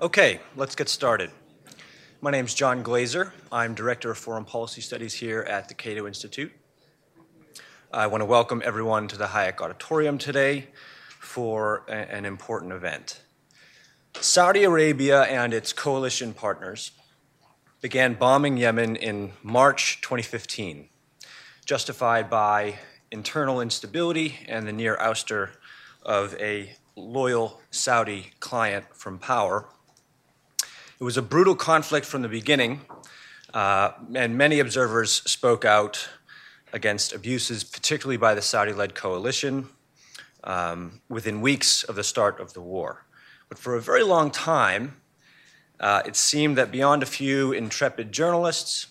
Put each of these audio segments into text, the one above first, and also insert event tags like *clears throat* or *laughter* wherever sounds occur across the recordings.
Okay, let's get started. My name is John Glaser. I'm Director of Foreign Policy Studies here at the Cato Institute. I want to welcome everyone to the Hayek Auditorium today for a- an important event. Saudi Arabia and its coalition partners began bombing Yemen in March 2015, justified by internal instability and the near ouster of a loyal Saudi client from power. It was a brutal conflict from the beginning, uh, and many observers spoke out against abuses, particularly by the Saudi led coalition, um, within weeks of the start of the war. But for a very long time, uh, it seemed that beyond a few intrepid journalists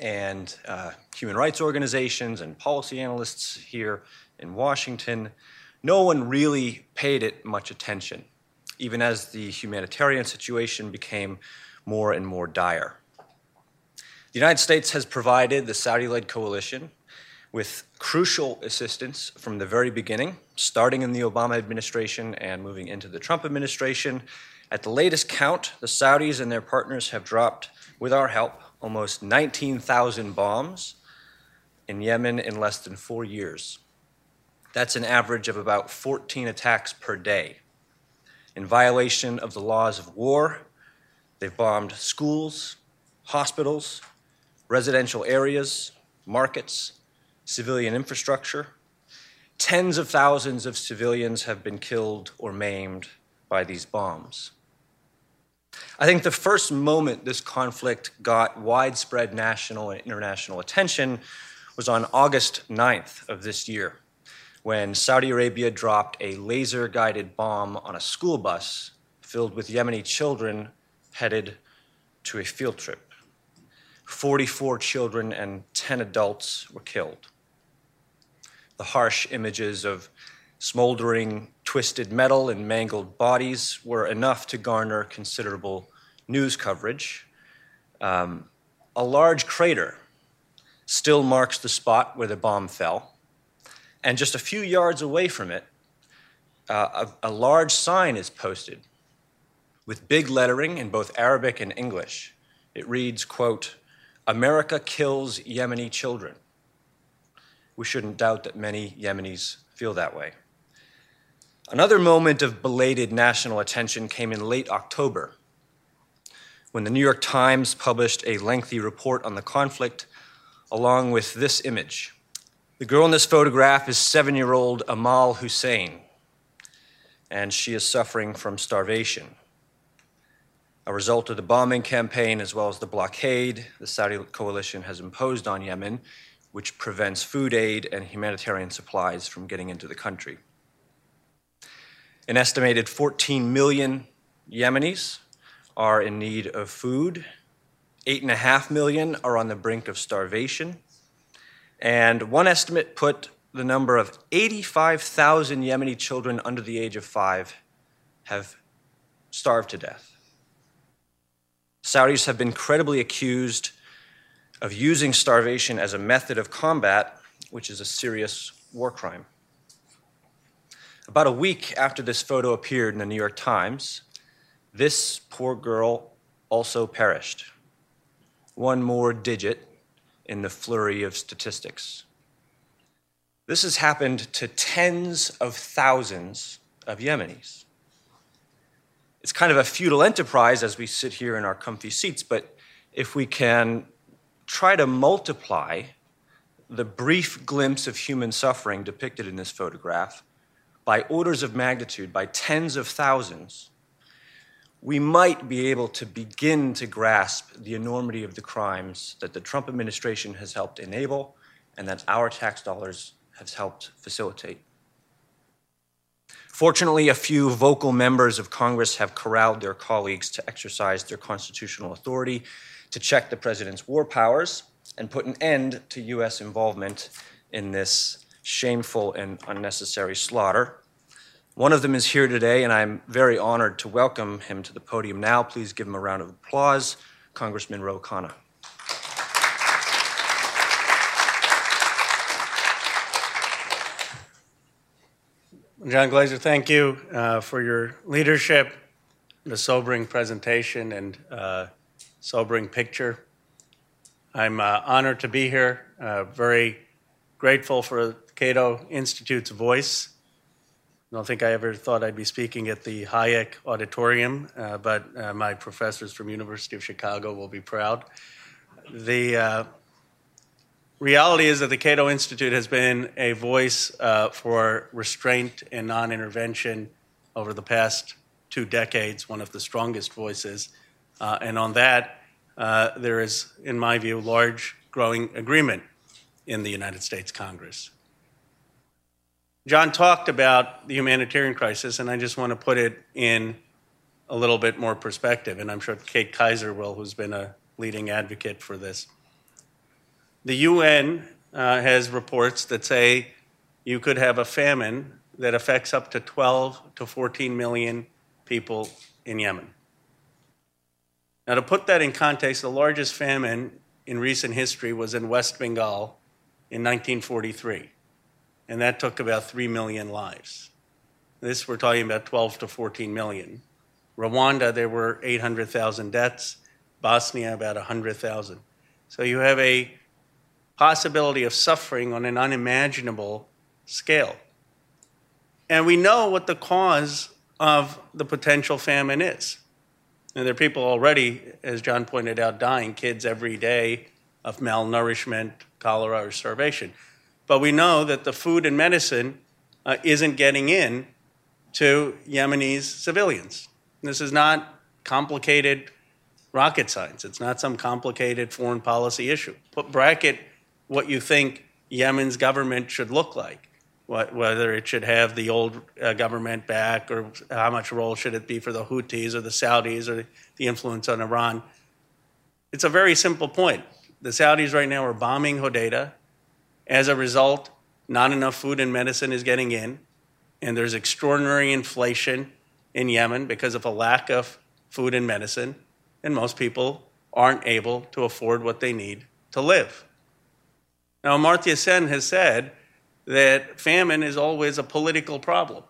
and uh, human rights organizations and policy analysts here in Washington, no one really paid it much attention, even as the humanitarian situation became more and more dire. The United States has provided the Saudi led coalition with crucial assistance from the very beginning, starting in the Obama administration and moving into the Trump administration. At the latest count, the Saudis and their partners have dropped, with our help, almost 19,000 bombs in Yemen in less than four years. That's an average of about 14 attacks per day. In violation of the laws of war, they've bombed schools, hospitals, residential areas, markets, civilian infrastructure. Tens of thousands of civilians have been killed or maimed by these bombs. I think the first moment this conflict got widespread national and international attention was on August 9th of this year, when Saudi Arabia dropped a laser guided bomb on a school bus filled with Yemeni children headed to a field trip. 44 children and 10 adults were killed. The harsh images of smoldering, twisted metal and mangled bodies were enough to garner considerable news coverage. Um, a large crater still marks the spot where the bomb fell, and just a few yards away from it, uh, a, a large sign is posted with big lettering in both Arabic and English. It reads, quote, America kills Yemeni children. We shouldn't doubt that many Yemenis feel that way. Another moment of belated national attention came in late October when the New York Times published a lengthy report on the conflict along with this image. The girl in this photograph is seven year old Amal Hussein, and she is suffering from starvation. A result of the bombing campaign as well as the blockade the Saudi coalition has imposed on Yemen, which prevents food aid and humanitarian supplies from getting into the country. An estimated 14 million Yemenis are in need of food. Eight and a half million are on the brink of starvation. And one estimate put the number of 85,000 Yemeni children under the age of five have starved to death. Saudis have been credibly accused of using starvation as a method of combat, which is a serious war crime. About a week after this photo appeared in the New York Times, this poor girl also perished. One more digit in the flurry of statistics. This has happened to tens of thousands of Yemenis. It's kind of a futile enterprise as we sit here in our comfy seats, but if we can try to multiply the brief glimpse of human suffering depicted in this photograph by orders of magnitude, by tens of thousands, we might be able to begin to grasp the enormity of the crimes that the Trump administration has helped enable and that our tax dollars have helped facilitate. Fortunately, a few vocal members of Congress have corralled their colleagues to exercise their constitutional authority to check the president's war powers and put an end to U.S. involvement in this shameful and unnecessary slaughter. One of them is here today, and I'm very honored to welcome him to the podium now. Please give him a round of applause, Congressman Ro Khanna. John Glaser, thank you uh, for your leadership the sobering presentation and uh, sobering picture. I'm uh, honored to be here, uh, very grateful for Cato Institute's voice. I don't think I ever thought I'd be speaking at the Hayek Auditorium, uh, but uh, my professors from University of Chicago will be proud. The uh, reality is that the Cato Institute has been a voice uh, for restraint and non-intervention over the past two decades, one of the strongest voices. Uh, and on that, uh, there is, in my view, large growing agreement in the United States Congress. John talked about the humanitarian crisis, and I just want to put it in a little bit more perspective, and I'm sure Kate Kaiser will, who's been a leading advocate for this. The UN uh, has reports that say you could have a famine that affects up to 12 to 14 million people in Yemen. Now, to put that in context, the largest famine in recent history was in West Bengal in 1943, and that took about 3 million lives. This, we're talking about 12 to 14 million. Rwanda, there were 800,000 deaths. Bosnia, about 100,000. So you have a possibility of suffering on an unimaginable scale. And we know what the cause of the potential famine is. And there are people already, as John pointed out, dying, kids every day of malnourishment, cholera, or starvation. But we know that the food and medicine uh, isn't getting in to Yemenis civilians. This is not complicated rocket science. It's not some complicated foreign policy issue. Put bracket what you think Yemen's government should look like whether it should have the old uh, government back or how much role should it be for the Houthis or the Saudis or the influence on Iran. It's a very simple point. The Saudis right now are bombing Hodeidah. As a result, not enough food and medicine is getting in, and there's extraordinary inflation in Yemen because of a lack of food and medicine, and most people aren't able to afford what they need to live. Now, Amartya Sen has said that famine is always a political problem.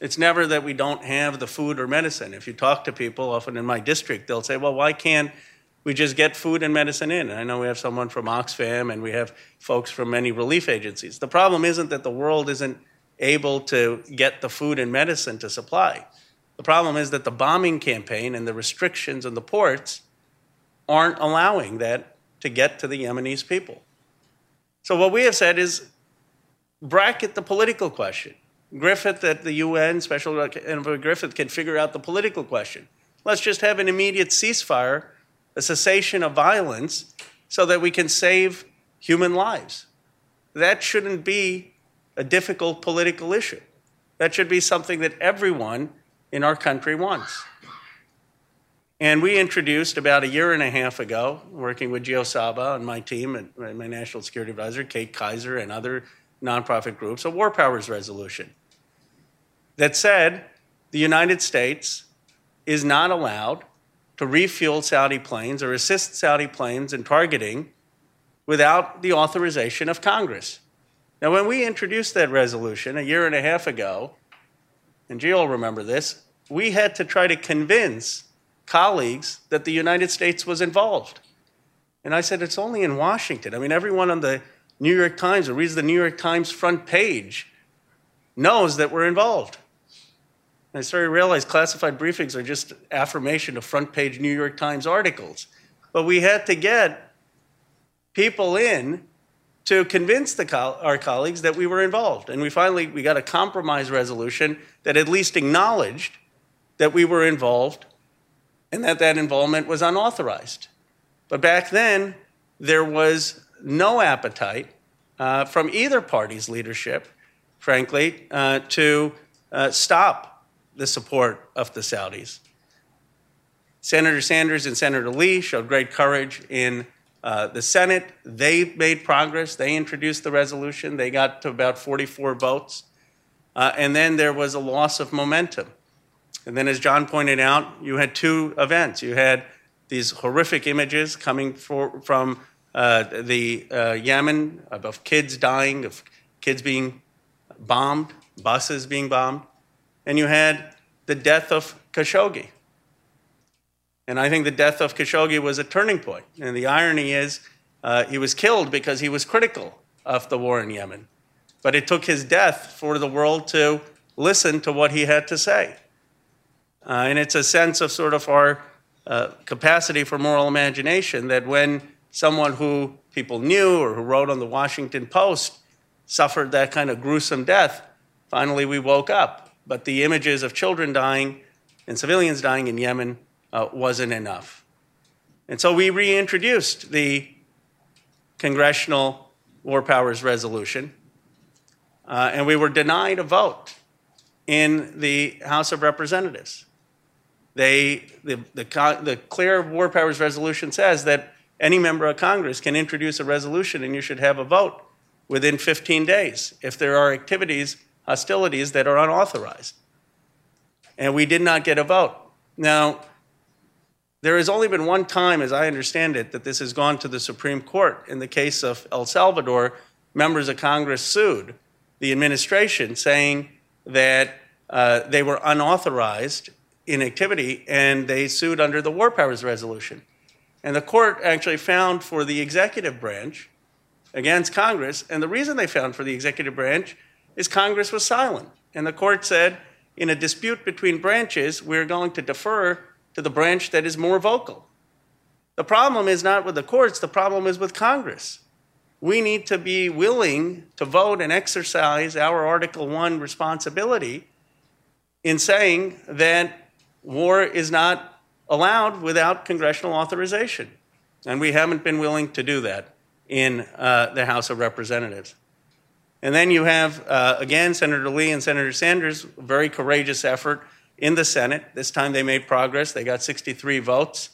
It's never that we don't have the food or medicine. If you talk to people, often in my district, they'll say, well, why can't we just get food and medicine in? And I know we have someone from Oxfam and we have folks from many relief agencies. The problem isn't that the world isn't able to get the food and medicine to supply. The problem is that the bombing campaign and the restrictions on the ports aren't allowing that to get to the Yemenis people. So, what we have said is bracket the political question. Griffith at the UN, Special Envoy Griffith, can figure out the political question. Let's just have an immediate ceasefire, a cessation of violence, so that we can save human lives. That shouldn't be a difficult political issue. That should be something that everyone in our country wants. And we introduced about a year and a half ago, working with Gio Saba and my team and my national security advisor, Kate Kaiser, and other nonprofit groups, a war powers resolution that said the United States is not allowed to refuel Saudi planes or assist Saudi planes in targeting without the authorization of Congress. Now, when we introduced that resolution a year and a half ago, and Gio will remember this, we had to try to convince colleagues that the United States was involved. And I said, it's only in Washington. I mean, everyone on the New York Times or reads the New York Times front page knows that we're involved. And I started to realize classified briefings are just affirmation of front page New York Times articles. But we had to get people in to convince the, our colleagues that we were involved. And we finally we got a compromise resolution that at least acknowledged that we were involved and that that involvement was unauthorized. But back then, there was no appetite uh, from either party's leadership, frankly, uh, to uh, stop the support of the Saudis. Senator Sanders and Senator Lee showed great courage in uh, the Senate. They made progress. They introduced the resolution. They got to about 44 votes. Uh, and then there was a loss of momentum. And then, as John pointed out, you had two events. You had these horrific images coming for, from uh, the uh, Yemen of kids dying, of kids being bombed, buses being bombed, and you had the death of Khashoggi, And I think the death of Khashoggi was a turning point. And the irony is, uh, he was killed because he was critical of the war in Yemen. But it took his death for the world to listen to what he had to say. Uh, and it's a sense of sort of our uh, capacity for moral imagination that when someone who people knew or who wrote on the Washington Post suffered that kind of gruesome death, finally we woke up. But the images of children dying and civilians dying in Yemen uh, wasn't enough. And so we reintroduced the Congressional War Powers Resolution, uh, and we were denied a vote in the House of Representatives. They, the, the, the clear War Powers Resolution says that any member of Congress can introduce a resolution and you should have a vote within 15 days if there are activities, hostilities that are unauthorized. And we did not get a vote. Now, there has only been one time, as I understand it, that this has gone to the Supreme Court. In the case of El Salvador, members of Congress sued the administration saying that uh, they were unauthorized in activity and they sued under the War Powers Resolution. And the court actually found for the executive branch against Congress. And the reason they found for the executive branch is Congress was silent. And the court said, in a dispute between branches, we're going to defer to the branch that is more vocal. The problem is not with the courts, the problem is with Congress. We need to be willing to vote and exercise our Article 1 responsibility in saying that war is not allowed without congressional authorization. And we haven't been willing to do that in uh, the House of Representatives. And then you have, uh, again, Senator Lee and Senator Sanders, very courageous effort in the Senate. This time they made progress. They got 63 votes.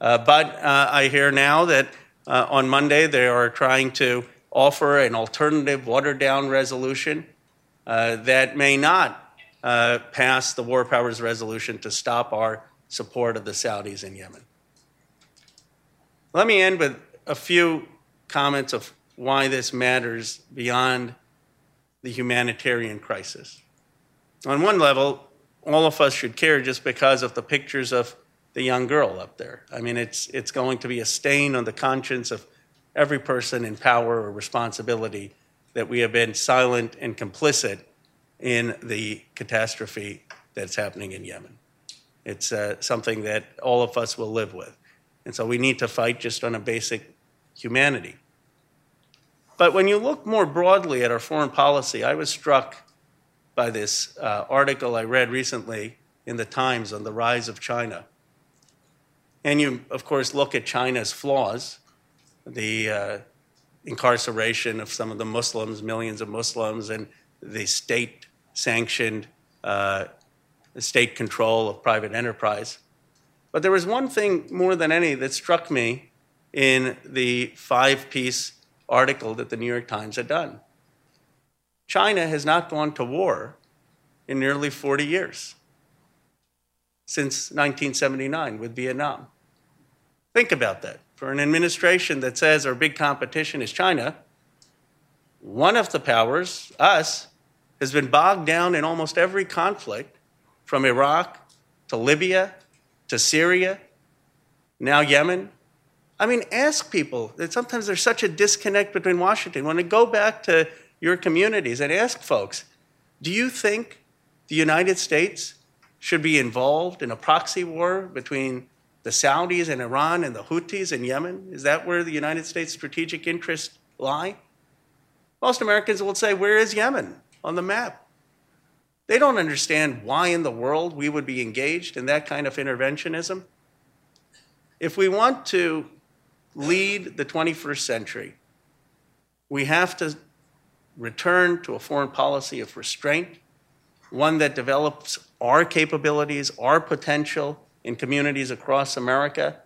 Uh, but uh, I hear now that uh, on Monday they are trying to offer an alternative watered down resolution uh, that may not uh, pass the War Powers Resolution to stop our support of the Saudis in Yemen. Let me end with a few comments of why this matters beyond the humanitarian crisis. On one level, all of us should care just because of the pictures of the young girl up there. I mean, it's, it's going to be a stain on the conscience of every person in power or responsibility that we have been silent and complicit in the catastrophe that's happening in Yemen. It's uh, something that all of us will live with. And so we need to fight just on a basic humanity. But when you look more broadly at our foreign policy, I was struck by this uh, article I read recently in the Times on the rise of China. And you, of course, look at China's flaws, the uh, incarceration of some of the Muslims, millions of Muslims, and the state sanctioned uh, state control of private enterprise. But there was one thing more than any that struck me in the five piece article that the New York Times had done. China has not gone to war in nearly 40 years, since 1979 with Vietnam. Think about that. For an administration that says our big competition is China, one of the powers, us, has been bogged down in almost every conflict from Iraq to Libya to Syria, now Yemen, I mean, ask people. That sometimes there's such a disconnect between Washington. When I go back to your communities and ask folks, do you think the United States should be involved in a proxy war between the Saudis and Iran and the Houthis in Yemen? Is that where the United States' strategic interests lie? Most Americans will say, Where is Yemen on the map? They don't understand why in the world we would be engaged in that kind of interventionism. If we want to lead the 21st century, we have to return to a foreign policy of restraint, one that develops our capabilities, our potential in communities across America,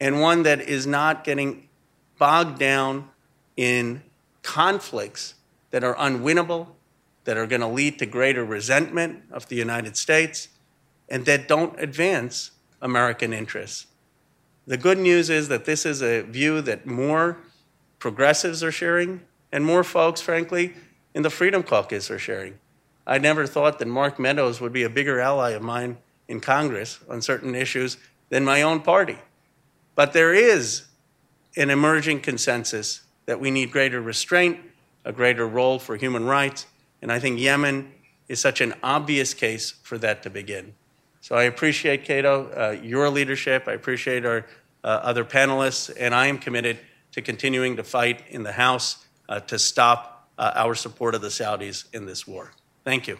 and one that is not getting bogged down in conflicts that are unwinnable, that are going to lead to greater resentment of the United States, and that don't advance American interests. The good news is that this is a view that more progressives are sharing, and more folks, frankly, in the Freedom Caucus are sharing. I never thought that Mark Meadows would be a bigger ally of mine in Congress on certain issues than my own party. But there is an emerging consensus that we need greater restraint, a greater role for human rights, and I think Yemen is such an obvious case for that to begin. So I appreciate, Cato, uh, your leadership. I appreciate our other panelists, and I am committed to continuing to fight in the House uh, to stop uh, our support of the Saudis in this war. Thank you.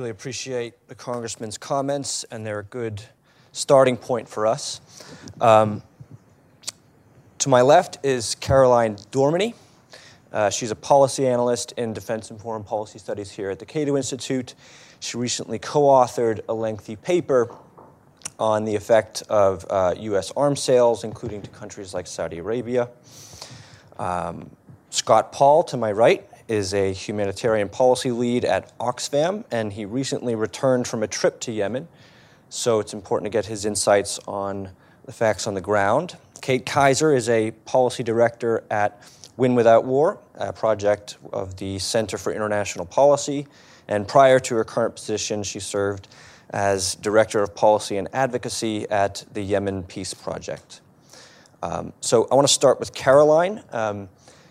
Really appreciate the congressman's comments, and they're a good starting point for us. Um, to my left is Caroline Dorminey. Uh, she's a policy analyst in defense and foreign policy studies here at the Cato Institute. She recently co authored a lengthy paper on the effect of uh, U.S. arms sales, including to countries like Saudi Arabia. Um, Scott Paul, to my right, is a humanitarian policy lead at Oxfam, and he recently returned from a trip to Yemen. So it's important to get his insights on the facts on the ground. Kate Kaiser is a policy director at Win Without War, a project of the Center for International Policy. And prior to her current position, she served as Director of Policy and Advocacy at the Yemen Peace Project. Um, so I want to start with Caroline. Um,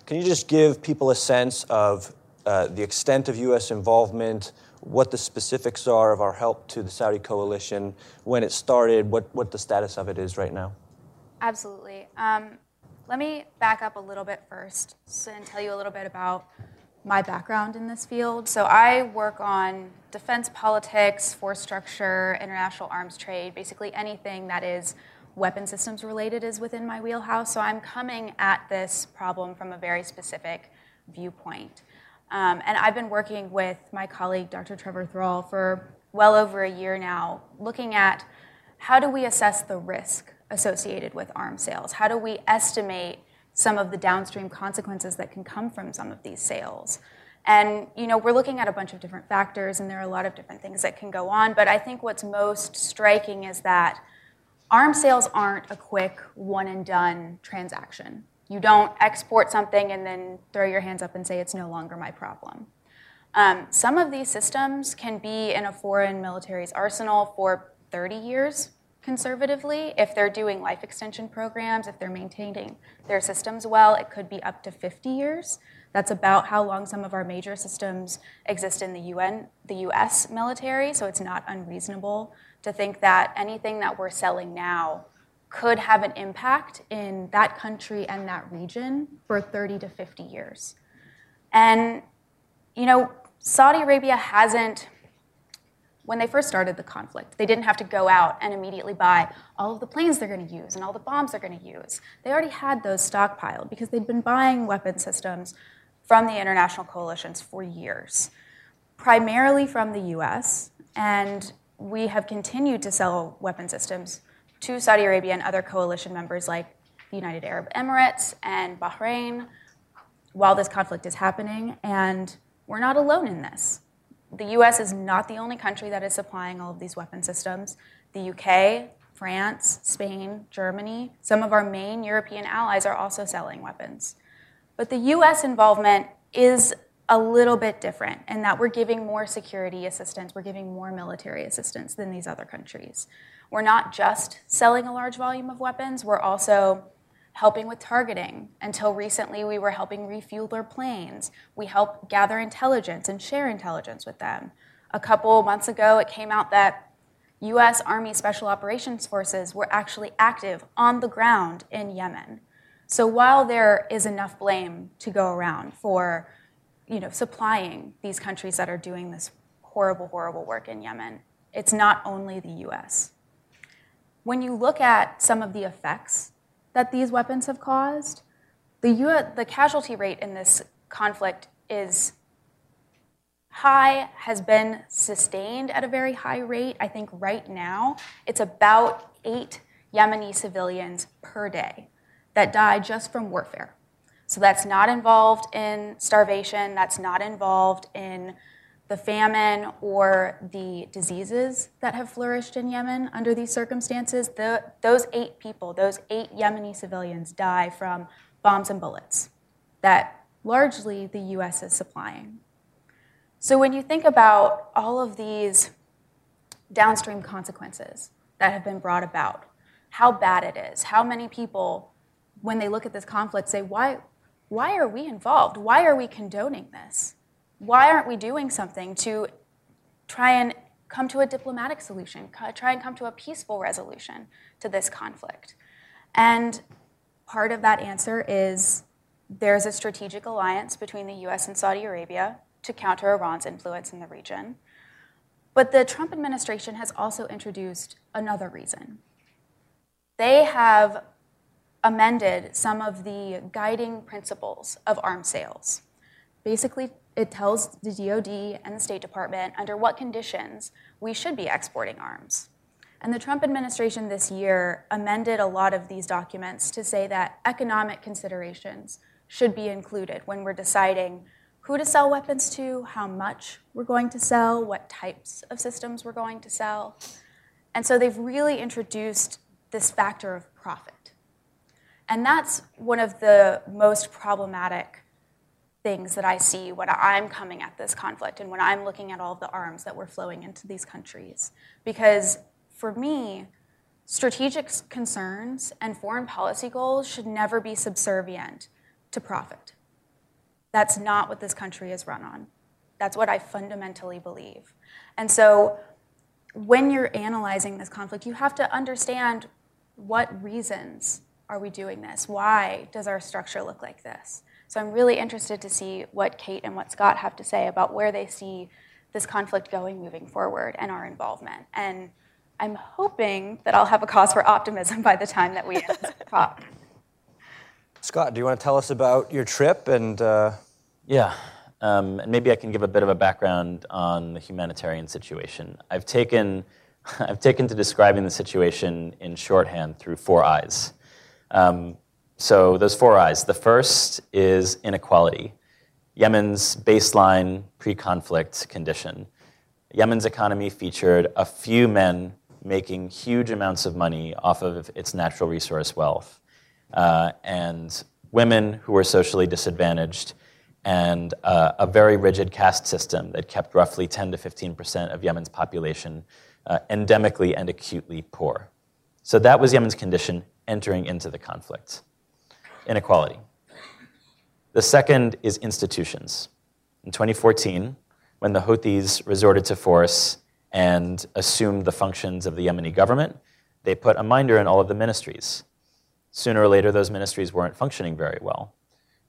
can you just give people a sense of uh, the extent of U.S. involvement, what the specifics are of our help to the Saudi coalition, when it started, what, what the status of it is right now? Absolutely. Um, let me back up a little bit first and tell you a little bit about my background in this field. So, I work on defense politics, force structure, international arms trade, basically anything that is weapon systems related is within my wheelhouse. So I'm coming at this problem from a very specific viewpoint. Um, and I've been working with my colleague, Dr. Trevor Thrall, for well over a year now, looking at how do we assess the risk associated with arms sales? How do we estimate some of the downstream consequences that can come from some of these sales? And you know, we're looking at a bunch of different factors, and there are a lot of different things that can go on. But I think what's most striking is that arms sales aren't a quick one and done transaction. You don't export something and then throw your hands up and say it's no longer my problem. Um, some of these systems can be in a foreign military's arsenal for 30 years conservatively. If they're doing life extension programs, if they're maintaining their systems well, it could be up to 50 years. That's about how long some of our major systems exist in the UN, the US military, so it's not unreasonable to think that anything that we're selling now could have an impact in that country and that region for 30 to 50 years. And, you know, Saudi Arabia hasn't, when they first started the conflict, they didn't have to go out and immediately buy all of the planes they're going to use and all the bombs they're going to use. They already had those stockpiled because they'd been buying weapon systems from the international coalitions for years, primarily from the US. And we have continued to sell weapon systems to Saudi Arabia and other coalition members like the United Arab Emirates and Bahrain while this conflict is happening. And we're not alone in this. The US is not the only country that is supplying all of these weapon systems. The UK, France, Spain, Germany, some of our main European allies are also selling weapons. But the US involvement is a little bit different in that we're giving more security assistance, we're giving more military assistance than these other countries. We're not just selling a large volume of weapons, we're also helping with targeting. Until recently, we were helping refuel their planes. We help gather intelligence and share intelligence with them. A couple months ago, it came out that US Army Special Operations Forces were actually active on the ground in Yemen. So while there is enough blame to go around for you know, supplying these countries that are doing this horrible, horrible work in Yemen. It's not only the US. When you look at some of the effects that these weapons have caused, the, US, the casualty rate in this conflict is high, has been sustained at a very high rate. I think right now it's about eight Yemeni civilians per day that die just from warfare. So that's not involved in starvation, that's not involved in the famine or the diseases that have flourished in Yemen under these circumstances. The, those eight people, those eight Yemeni civilians, die from bombs and bullets that largely the US is supplying. So when you think about all of these downstream consequences that have been brought about, how bad it is, how many people, when they look at this conflict, say, why, why are we involved? Why are we condoning this? Why aren't we doing something to try and come to a diplomatic solution, try and come to a peaceful resolution to this conflict? And part of that answer is there's a strategic alliance between the US and Saudi Arabia to counter Iran's influence in the region. But the Trump administration has also introduced another reason. They have amended some of the guiding principles of arms sales. Basically, it tells the DoD and the State Department under what conditions we should be exporting arms. And the Trump administration this year amended a lot of these documents to say that economic considerations should be included when we're deciding who to sell weapons to, how much we're going to sell, what types of systems we're going to sell. And so they've really introduced this factor of profit. And that's one of the most problematic things that I see when I'm coming at this conflict and when I'm looking at all of the arms that were flowing into these countries. Because for me, strategic concerns and foreign policy goals should never be subservient to profit. That's not what this country is run on. That's what I fundamentally believe. And so when you're analyzing this conflict, you have to understand what reasons are we doing this? Why does our structure look like this? So I'm really interested to see what Kate and what Scott have to say about where they see this conflict going moving forward and our involvement. And I'm hoping that I'll have a cause for optimism by the time that we end this *laughs* talk. Scott, do you want to tell us about your trip and? Uh... Yeah, um, and maybe I can give a bit of a background on the humanitarian situation. I've taken, *laughs* I've taken to describing the situation in shorthand through four eyes. Um, so those four eyes. The first is inequality. Yemen's baseline pre-conflict condition. Yemen's economy featured a few men making huge amounts of money off of its natural resource wealth, uh, and women who were socially disadvantaged, and uh, a very rigid caste system that kept roughly 10 to 15 percent of Yemen's population uh, endemically and acutely poor. So that was Yemen's condition entering into the conflict. Inequality. The second is institutions. In 2014, when the Houthis resorted to force and assumed the functions of the Yemeni government, they put a minder in all of the ministries. Sooner or later, those ministries weren't functioning very well.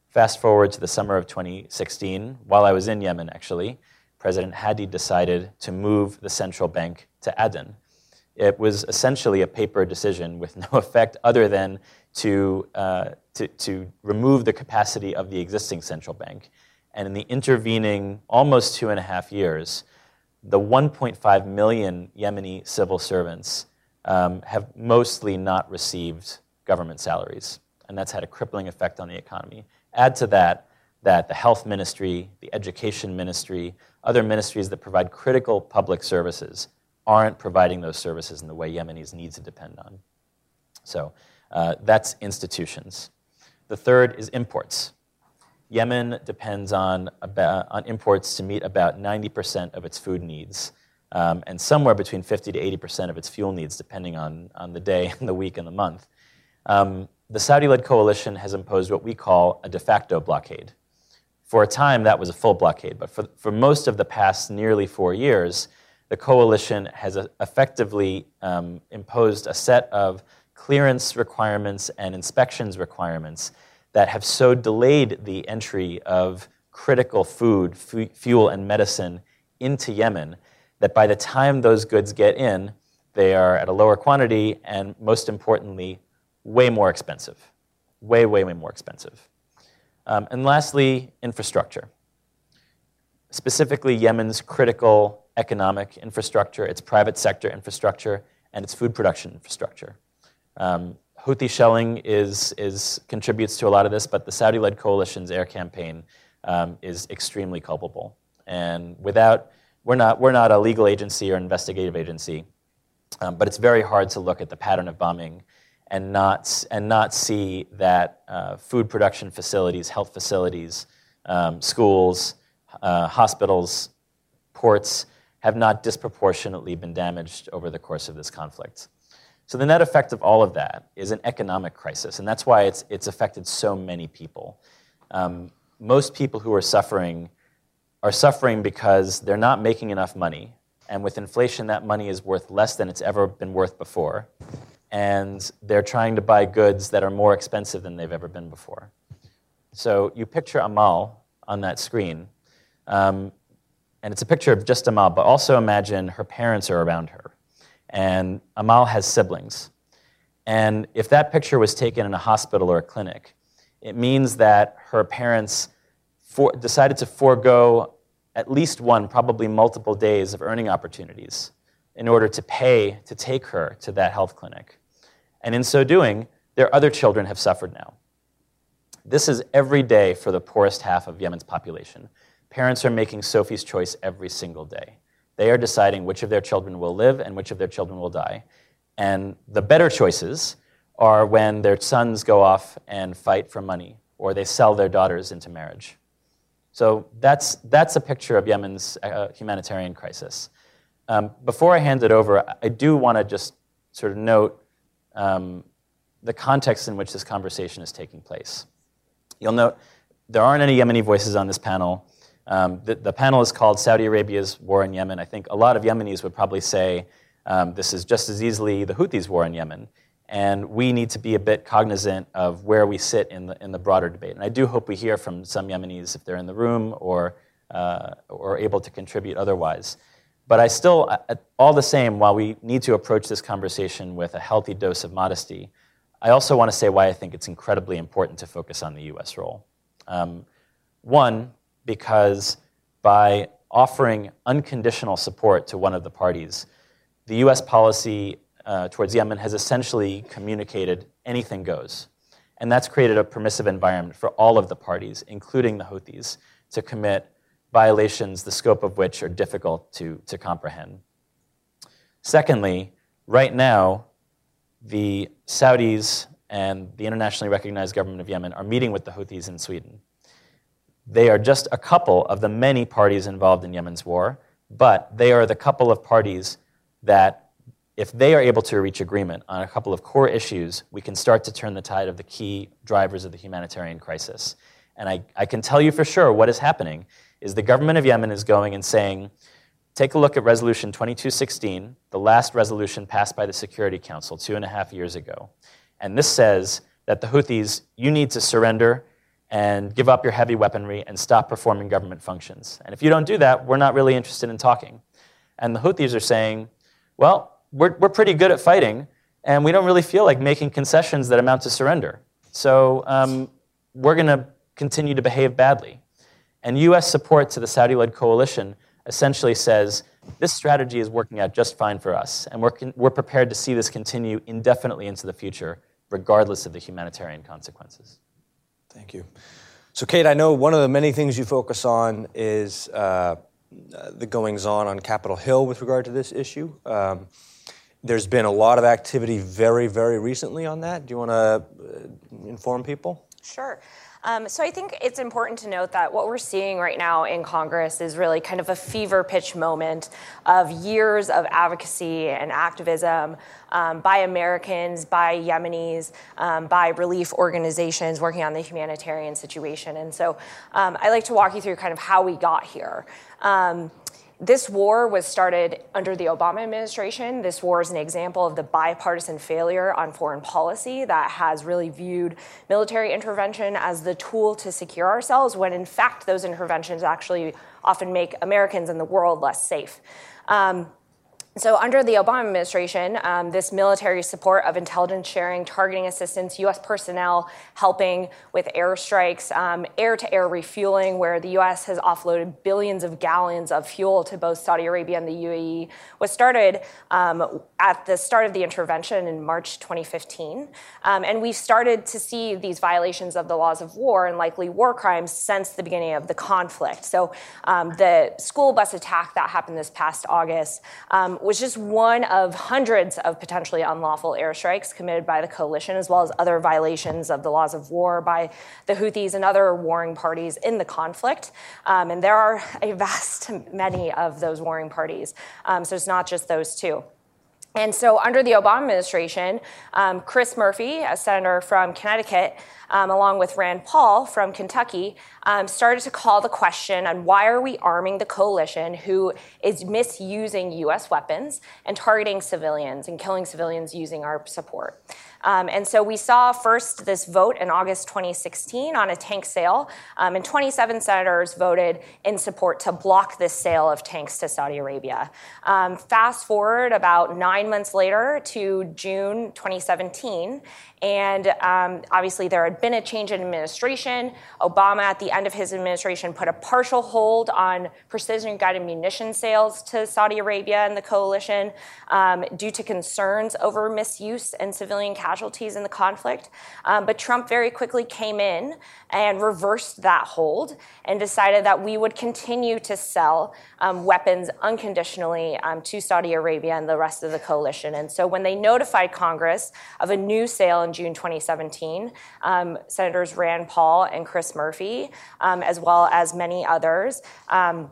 Fast forward to the summer of 2016, while I was in Yemen, actually, President Hadi decided to move the central bank to Aden, it was essentially a paper decision with no *laughs* effect other than to, uh, to, to remove the capacity of the existing central bank. And in the intervening almost two and a half years, the 1.5 million Yemeni civil servants um, have mostly not received government salaries. And that's had a crippling effect on the economy. Add to that that the health ministry, the education ministry, other ministries that provide critical public services aren't providing those services in the way Yemenis need to depend on. So uh, that's institutions. The third is imports. Yemen depends on, about, on imports to meet about 90% of its food needs, um, and somewhere between 50 to 80% of its fuel needs, depending on, on the day, and *laughs* the week, and the month. Um, the Saudi led coalition has imposed what we call a de facto blockade. For a time, that was a full blockade, but for, for most of the past nearly four years, the coalition has effectively um, imposed a set of clearance requirements and inspections requirements that have so delayed the entry of critical food, fuel, and medicine into Yemen that by the time those goods get in, they are at a lower quantity and, most importantly, way more expensive. Way, way, way more expensive. Um, and lastly, infrastructure. Specifically, Yemen's critical economic infrastructure, its private sector infrastructure, and its food production infrastructure. Um, Houthi shelling is, is, contributes to a lot of this, but the Saudi led coalition's air campaign um, is extremely culpable. And without, we're not, we're not a legal agency or investigative agency, um, but it's very hard to look at the pattern of bombing and not, and not see that uh, food production facilities, health facilities, um, schools, uh, hospitals, ports have not disproportionately been damaged over the course of this conflict. So the net effect of all of that is an economic crisis, and that's why it's, it's affected so many people. Um, most people who are suffering are suffering because they're not making enough money, and with inflation, that money is worth less than it's ever been worth before and they're trying to buy goods that are more expensive than they've ever been before. So you picture Amal on that screen, um, and it's a picture of just Amal, but also imagine her parents are around her, and Amal has siblings. And if that picture was taken in a hospital or a clinic, it means that her parents for, decided to forego at least one, probably multiple days of earning opportunities in order to pay to take her to that health clinic. And in so doing, their other children have suffered now. This is every day for the poorest half of Yemen's population. Parents are making Sophie's choice every single day. They are deciding which of their children will live and which of their children will die. And the better choices are when their sons go off and fight for money or they sell their daughters into marriage. So that's, that's a picture of Yemen's uh, humanitarian crisis. Um, before I hand it over, I do want to just sort of note um, the context in which this conversation is taking place. You'll note there aren't any Yemeni voices on this panel. Um, the, the, panel is called Saudi Arabia's War in Yemen. I think a lot of Yemenis would probably say um, this is just as easily the Houthis' war in Yemen. And we need to be a bit cognizant of where we sit in the, in the broader debate. And I do hope we hear from some Yemenis if they're in the room or, uh, or able to contribute otherwise. But I still, all the same, while we need to approach this conversation with a healthy dose of modesty, I also want to say why I think it's incredibly important to focus on the US role. Um, one, because by offering unconditional support to one of the parties, the US policy uh, towards Yemen has essentially communicated anything goes. And that's created a permissive environment for all of the parties, including the Houthis, to commit violations, the scope of which are difficult to, to comprehend. Secondly, right now, the Saudis and the internationally recognized government of Yemen are meeting with the Houthis in Sweden. They are just a couple of the many parties involved in Yemen's war, but they are the couple of parties that, if they are able to reach agreement on a couple of core issues, we can start to turn the tide of the key drivers of the humanitarian crisis. And I, I can tell you for sure what is happening is the government of Yemen is going and saying, take a look at Resolution 2216, the last resolution passed by the Security Council two and a half years ago. And this says that the Houthis, you need to surrender and give up your heavy weaponry and stop performing government functions. And if you don't do that, we're not really interested in talking. And the Houthis are saying, well, we're, we're pretty good at fighting, and we don't really feel like making concessions that amount to surrender. So um, we're going to continue to behave badly. And US support to the Saudi led coalition essentially says this strategy is working out just fine for us, and we're, we're prepared to see this continue indefinitely into the future, regardless of the humanitarian consequences. Thank you. So, Kate, I know one of the many things you focus on is uh, the goings on on Capitol Hill with regard to this issue. Um, there's been a lot of activity very, very recently on that. Do you want to uh, inform people? Sure. Um, so I think it's important to note that what we're seeing right now in Congress is really kind of a fever pitch moment of years of advocacy and activism um, by Americans, by Yemenis, um, by relief organizations working on the humanitarian situation. And so um, I like to walk you through kind of how we got here. This war was started under the Obama administration. This war is an example of the bipartisan failure on foreign policy that has really viewed military intervention as the tool to secure ourselves, when in fact, those interventions actually often make Americans and the world less safe. Um, So, under the Obama administration, um, this military support of intelligence sharing, targeting assistance, U.S. personnel helping with airstrikes, air to air refueling, where the U.S. has offloaded billions of gallons of fuel to both Saudi Arabia and the UAE, was started um, at the start of the intervention in March 2015. Um, and we've started to see these violations of the laws of war and likely war crimes since the beginning of the conflict. So, um, the school bus attack that happened this past August um, was just one of hundreds of potentially unlawful airstrikes committed by the coalition, as well as other violations of the laws of war by the Houthis and other warring parties in the conflict. Um, and there are a vast *laughs* many of those warring parties. Um, so it's not just those two. And so, under the Obama administration, um, Chris Murphy, a senator from Connecticut, um, along with Rand Paul from Kentucky, um, started to call the question on why are we arming the coalition who is misusing U.S. weapons and targeting civilians and killing civilians using our support. Um, and so we saw first this vote in August 2016 on a tank sale, um, and 27 senators voted in support to block this sale of tanks to Saudi Arabia. Um, fast forward about nine months later to June 2017, and um, obviously, there had been a change in administration. Obama, at the end of his administration, put a partial hold on precision guided munition sales to Saudi Arabia and the coalition um, due to concerns over misuse and civilian casualties in the conflict. Um, but Trump very quickly came in and reversed that hold and decided that we would continue to sell um, weapons unconditionally um, to Saudi Arabia and the rest of the coalition. And so when they notified Congress of a new sale in June 2017, um, Senators Rand Paul and Chris Murphy, um, as well as many others, um,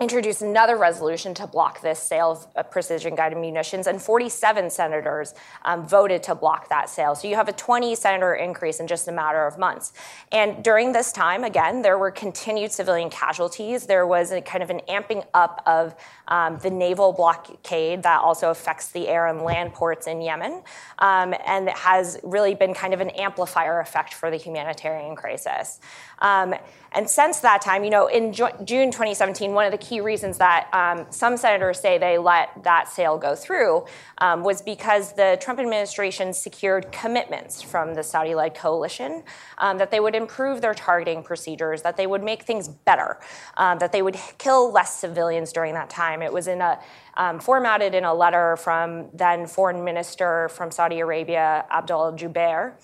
introduced another resolution to block this sale of precision guided munitions, and 47 senators um, voted to block that sale. So you have a 20 senator increase in just a matter of months. And during this time, again, there were continued civilian casualties. There was a kind of an amping up of um, the naval blockade that also affects the air and land ports in Yemen, um, and has really been kind of an amplifier effect for the humanitarian crisis. Um, and since that time, you know, in June 2017, one of the key reasons that um, some senators say they let that sale go through um, was because the Trump administration secured commitments from the Saudi led coalition um, that they would improve their targeting procedures, that they would make things better, um, that they would kill less civilians during that time. It was in a um, formatted in a letter from then foreign minister from Saudi Arabia, Adel Jubeir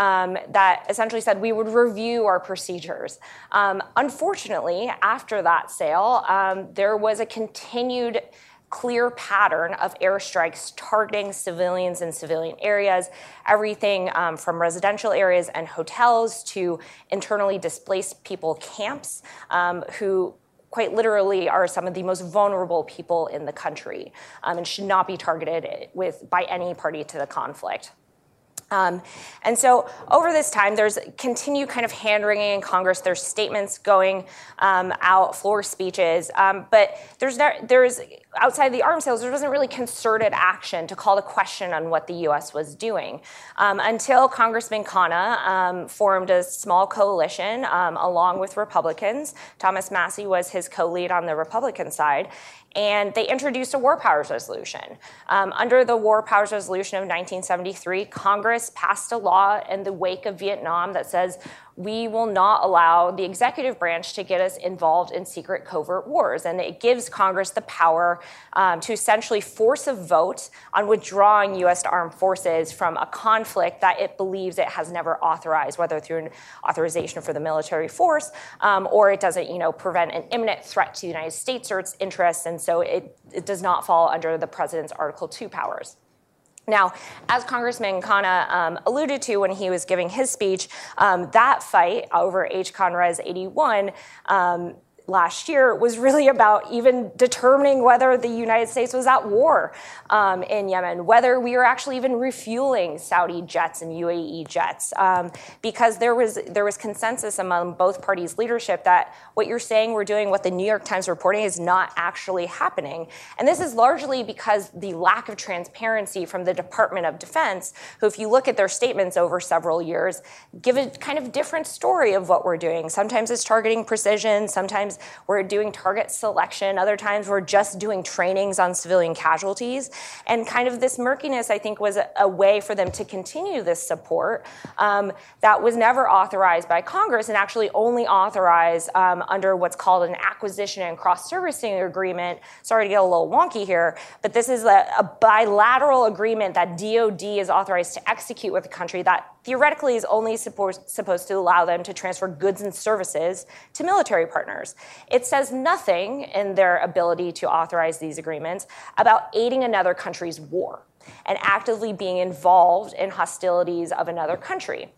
um, that essentially said we would review our procedures. Um, unfortunately, after that sale, um, there was a continued clear pattern of airstrikes targeting civilians in civilian areas, everything um, from residential areas and hotels to internally displaced people camps um, who quite literally are some of the most vulnerable people in the country um, and should not be targeted with by any party to the conflict. Um, and so over this time, there's continued kind of hand wringing in Congress. There's statements going um, out, floor speeches, um, but there's there's outside the arms sales, there wasn't really concerted action to call the question on what the U.S. was doing um, until Congressman Khanna um, formed a small coalition um, along with Republicans. Thomas Massie was his co-lead on the Republican side, and they introduced a War Powers Resolution. Um, under the War Powers Resolution of 1973, Congress passed a law in the wake of Vietnam that says we will not allow the executive branch to get us involved in secret covert wars. And it gives Congress the power um, to essentially force a vote on withdrawing U.S. armed forces from a conflict that it believes it has never authorized, whether through an authorization for the military force um, or it doesn't, you know, prevent an imminent threat to the United States or its interests. And so it, it does not fall under the president's Article 2 powers. Now, as Congressman Khanna um, alluded to when he was giving his speech, um, that fight over H-Con 81 um, last year was really about even determining whether the United States was at war um, in Yemen, whether we were actually even refueling Saudi jets and UAE jets, um, because there was there was consensus among both parties' leadership that what you're saying we're doing, what the New York Times reporting, is not actually happening, and this is largely because the lack of transparency from the Department of Defense, who, if you look at their statements over several years, give a kind of different story of what we're doing. Sometimes it's targeting precision, sometimes we're doing target selection. Other times we're just doing trainings on civilian casualties. And kind of this murkiness, I think, was a, a way for them to continue this support um, that was never authorized by Congress and actually only authorized um, under what's called an acquisition and cross servicing agreement. Sorry to get a little wonky here, but this is a, a bilateral agreement that DoD is authorized to execute with a country that theoretically is only supposed, to allow them to transfer goods and services to military partners. It says nothing in their ability to authorize these agreements about aiding another country's war and actively being involved in hostilities of another country.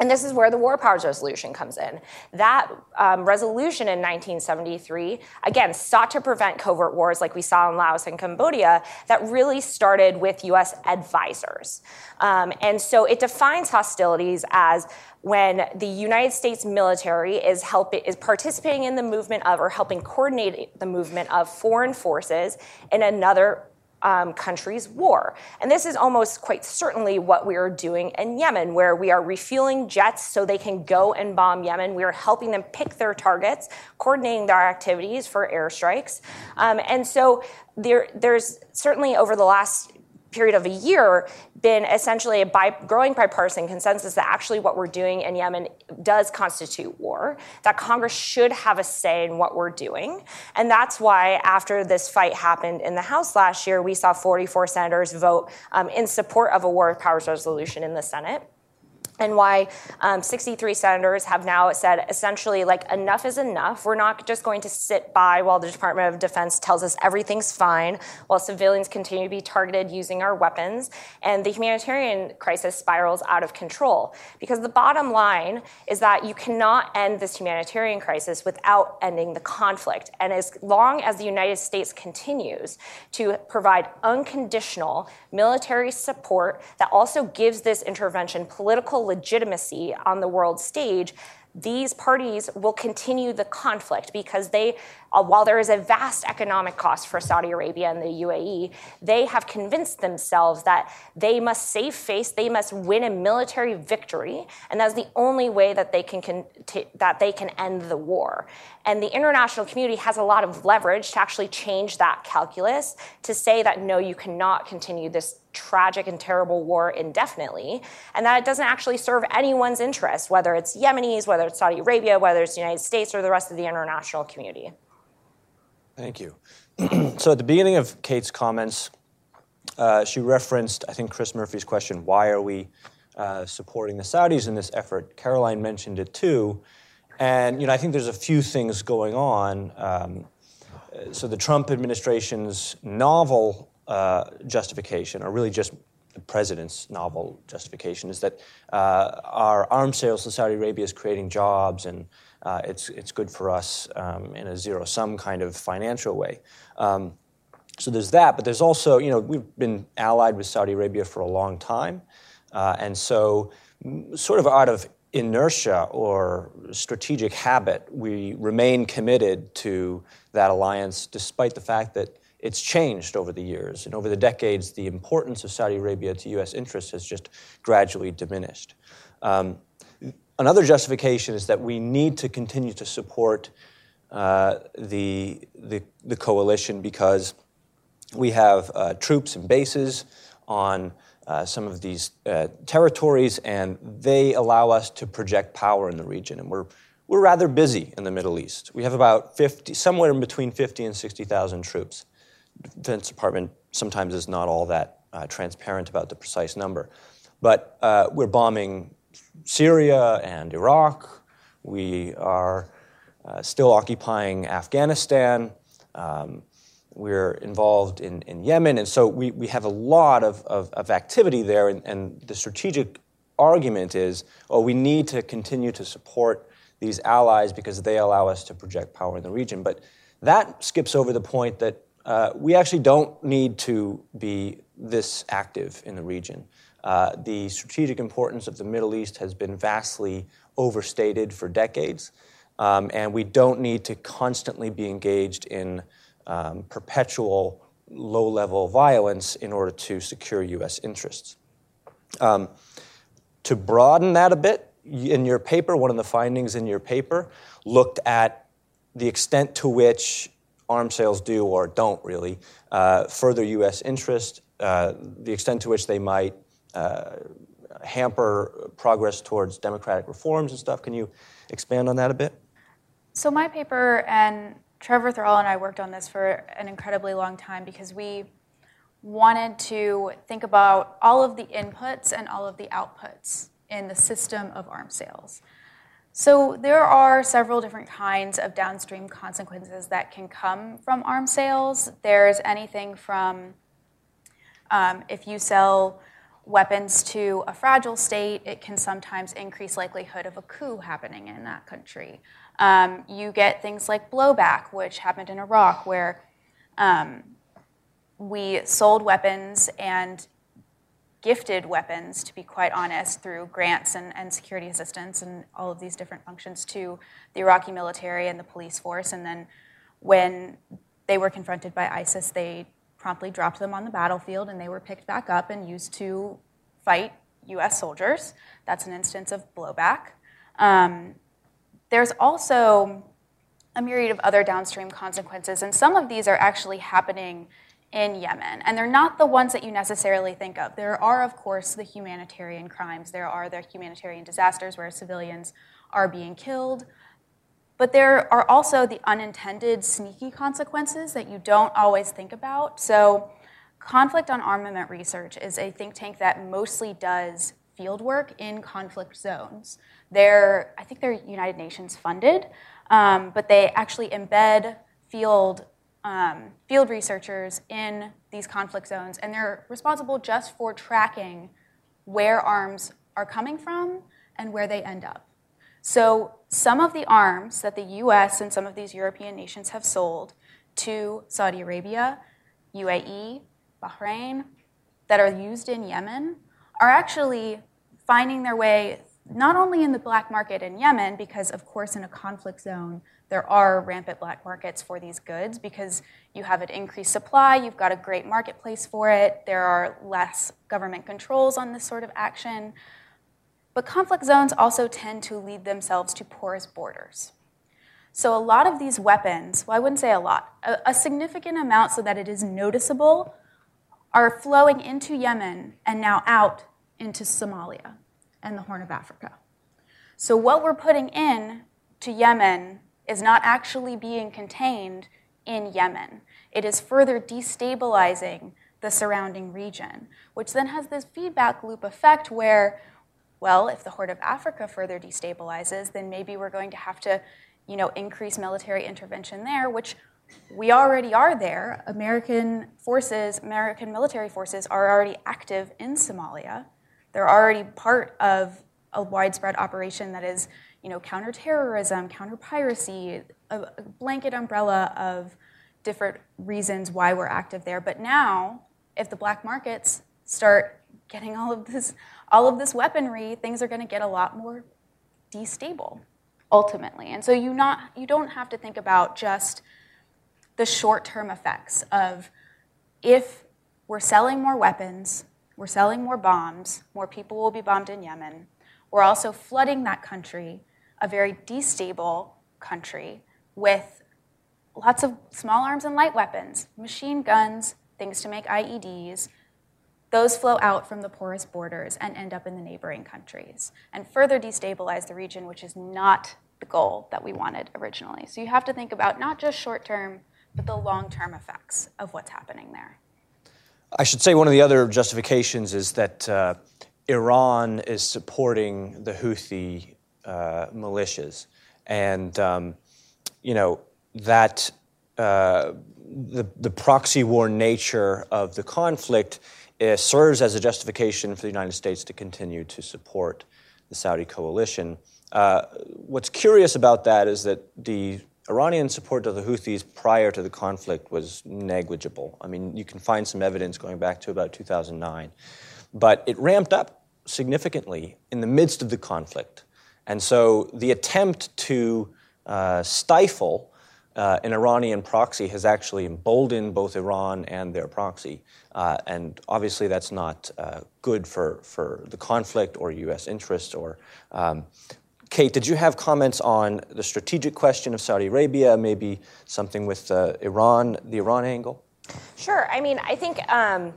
And this is where the War Powers Resolution comes in. That um, resolution in 1973, again, sought to prevent covert wars like we saw in Laos and Cambodia, that really started with US advisors. Um, and so it defines hostilities as when the United States military is helping is participating in the movement of or helping coordinate the movement of foreign forces in another um, country's war. And this is almost quite certainly what we are doing in Yemen, where we are refueling jets so they can go and bomb Yemen. We are helping them pick their targets, coordinating their activities for airstrikes. Um, and so there, there's certainly over the last period of a year been essentially a bi- growing bipartisan consensus that actually what we're doing in Yemen does constitute war, that Congress should have a say in what we're doing. And that's why, after this fight happened in the House last year, we saw 44 senators vote um, in support of a war powers resolution in the Senate and why um, 63 senators have now said essentially like enough is enough. We're not just going to sit by while the department of defense tells us everything's fine while civilians continue to be targeted using our weapons and the humanitarian crisis spirals out of control. Because the bottom line is that you cannot end this humanitarian crisis without ending the conflict. And as long as the united states continues to provide unconditional military support that also gives this intervention political legitimacy on the world stage, these parties will continue the conflict because they, uh, while there is a vast economic cost for Saudi Arabia and the UAE, they have convinced themselves that they must save face, they must win a military victory, and that's the only way that they can, t- that they can end the war. And the international community has a lot of leverage to actually change that calculus to say that no, you cannot continue this tragic and terrible war indefinitely, and that it doesn't actually serve anyone's interest, whether it's Yemenis, whether it's Saudi Arabia, whether it's the United States, or the rest of the international community. Thank you. *clears throat* so at the beginning of Kate's comments, uh, she referenced, I think, Chris Murphy's question why are we uh, supporting the Saudis in this effort? Caroline mentioned it too. And you know, I think there's a few things going on. Um, so the Trump administration's novel uh, justification, or really just the president's novel justification, is that uh, our arms sales to Saudi Arabia is creating jobs and uh, it's, it's good for us um, in a zero sum kind of financial way. Um, so there's that, but there's also, you know, we've been allied with Saudi Arabia for a long time. Uh, and so, sort of out of inertia or strategic habit, we remain committed to that alliance despite the fact that it's changed over the years. And over the decades, the importance of Saudi Arabia to U.S. interests has just gradually diminished. Um, another justification is that we need to continue to support uh, the, the, the, coalition because we have uh, troops and bases on uh, some of these uh, territories, and they allow us to project power in the region. And we're, we're rather busy in the Middle East. We have about 50, somewhere in between 50 and 60,000 troops. Defense Department sometimes is not all that uh, transparent about the precise number. But uh, we're bombing Syria and Iraq. We are uh, still occupying Afghanistan. Um, we're involved in, in Yemen. And so we, we have a lot of, of, of activity there. And, and the strategic argument is oh, we need to continue to support these allies because they allow us to project power in the region. But that skips over the point that uh, we actually don't need to be this active in the region. Uh, the strategic importance of the Middle East has been vastly overstated for decades, um, and we don't need to constantly be engaged in um, perpetual low level violence in order to secure U.S. interests. Um, to broaden that a bit, in your paper, one of the findings in your paper looked at the extent to which arms sales do or don't really uh, further U.S. interest, uh, the extent to which they might hamper progress towards democratic reforms and stuff. Can you expand on that a bit? So, my paper and Trevor Thrall and I worked on this for an incredibly long time because we wanted to think about all of the inputs and all of the outputs in the system of arms sales. So there are several different kinds of downstream consequences that can come from arms sales. There's anything from um, if you sell weapons to a fragile state, it can sometimes increase likelihood of a coup happening in that country. Um, you get things like blowback, which happened in Iraq, where um, we sold weapons and gifted weapons, to be quite honest, through grants and, and security assistance and all of these different functions to the Iraqi military and the police force. And then when they were confronted by ISIS, they promptly dropped them on the battlefield and they were picked back up and used to fight US soldiers. That's an instance of blowback. Um, there's also a myriad of other downstream consequences, and some of these are actually happening in Yemen. And they're not the ones that you necessarily think of. There are, of course, the humanitarian crimes, there are the humanitarian disasters where civilians are being killed. But there are also the unintended, sneaky consequences that you don't always think about. So, Conflict on Armament Research is a think tank that mostly does field work in conflict zones. They're, I think they're United Nations funded, um, but they actually embed field um, field researchers in these conflict zones, and they're responsible just for tracking where arms are coming from and where they end up. So, some of the arms that the US and some of these European nations have sold to Saudi Arabia, UAE, Bahrain, that are used in Yemen are actually finding their way not only in the black market in Yemen, because of course in a conflict zone, there are rampant black markets for these goods because you have an increased supply, you've got a great marketplace for it, there are less government controls on this sort of action. But conflict zones also tend to lead themselves to porous borders. So, a lot of these weapons, well, I wouldn't say a lot, a, a significant amount so that it is noticeable, are flowing into Yemen and now out into Somalia and the Horn of Africa. So, what we're putting in to Yemen is not actually being contained in Yemen. It is further destabilizing the surrounding region, which then has this feedback loop effect where, well, if the Horn of Africa further destabilizes, then maybe we're going to have to, you know, increase military intervention there, which we already are there. American forces, American military forces are already active in Somalia. They're already part of a widespread operation that is you know, counterterrorism, counterpiracy, a, a blanket umbrella of different reasons why we're active there. But now, if the black markets start getting all of this, all of this weaponry, things are going to get a lot more destable ultimately. And so you not you don't have to think about just the short-term effects of if we're selling more weapons, we're selling more bombs, more people will be bombed in Yemen. We're also flooding that country a very destable country with lots of small arms and light weapons, machine guns, things to make IEDs. Those flow out from the porous borders and end up in the neighboring countries and further destabilize the region, which is not the goal that we wanted originally. So you have to think about not just short term, but the long term effects of what's happening there. I should say one of the other justifications is that uh, Iran is supporting the Houthi uh, militias. And, um, you know, that uh, the, the proxy war nature of the conflict uh, serves as a justification for the United States to continue to support the Saudi coalition. Uh, what's curious about that is that the Iranian support of the Houthis prior to the conflict was negligible. I mean, you can find some evidence going back to about 2009. But it ramped up significantly in the midst of the conflict. And so the attempt to uh, stifle uh, an Iranian proxy has actually emboldened both Iran and their proxy. Uh, and obviously, that's not uh, good for, for the conflict or U.S. interests or um, Kate, did you have comments on the strategic question of Saudi Arabia, maybe something with uh, Iran, the Iran angle? Sure. I mean, I think, um,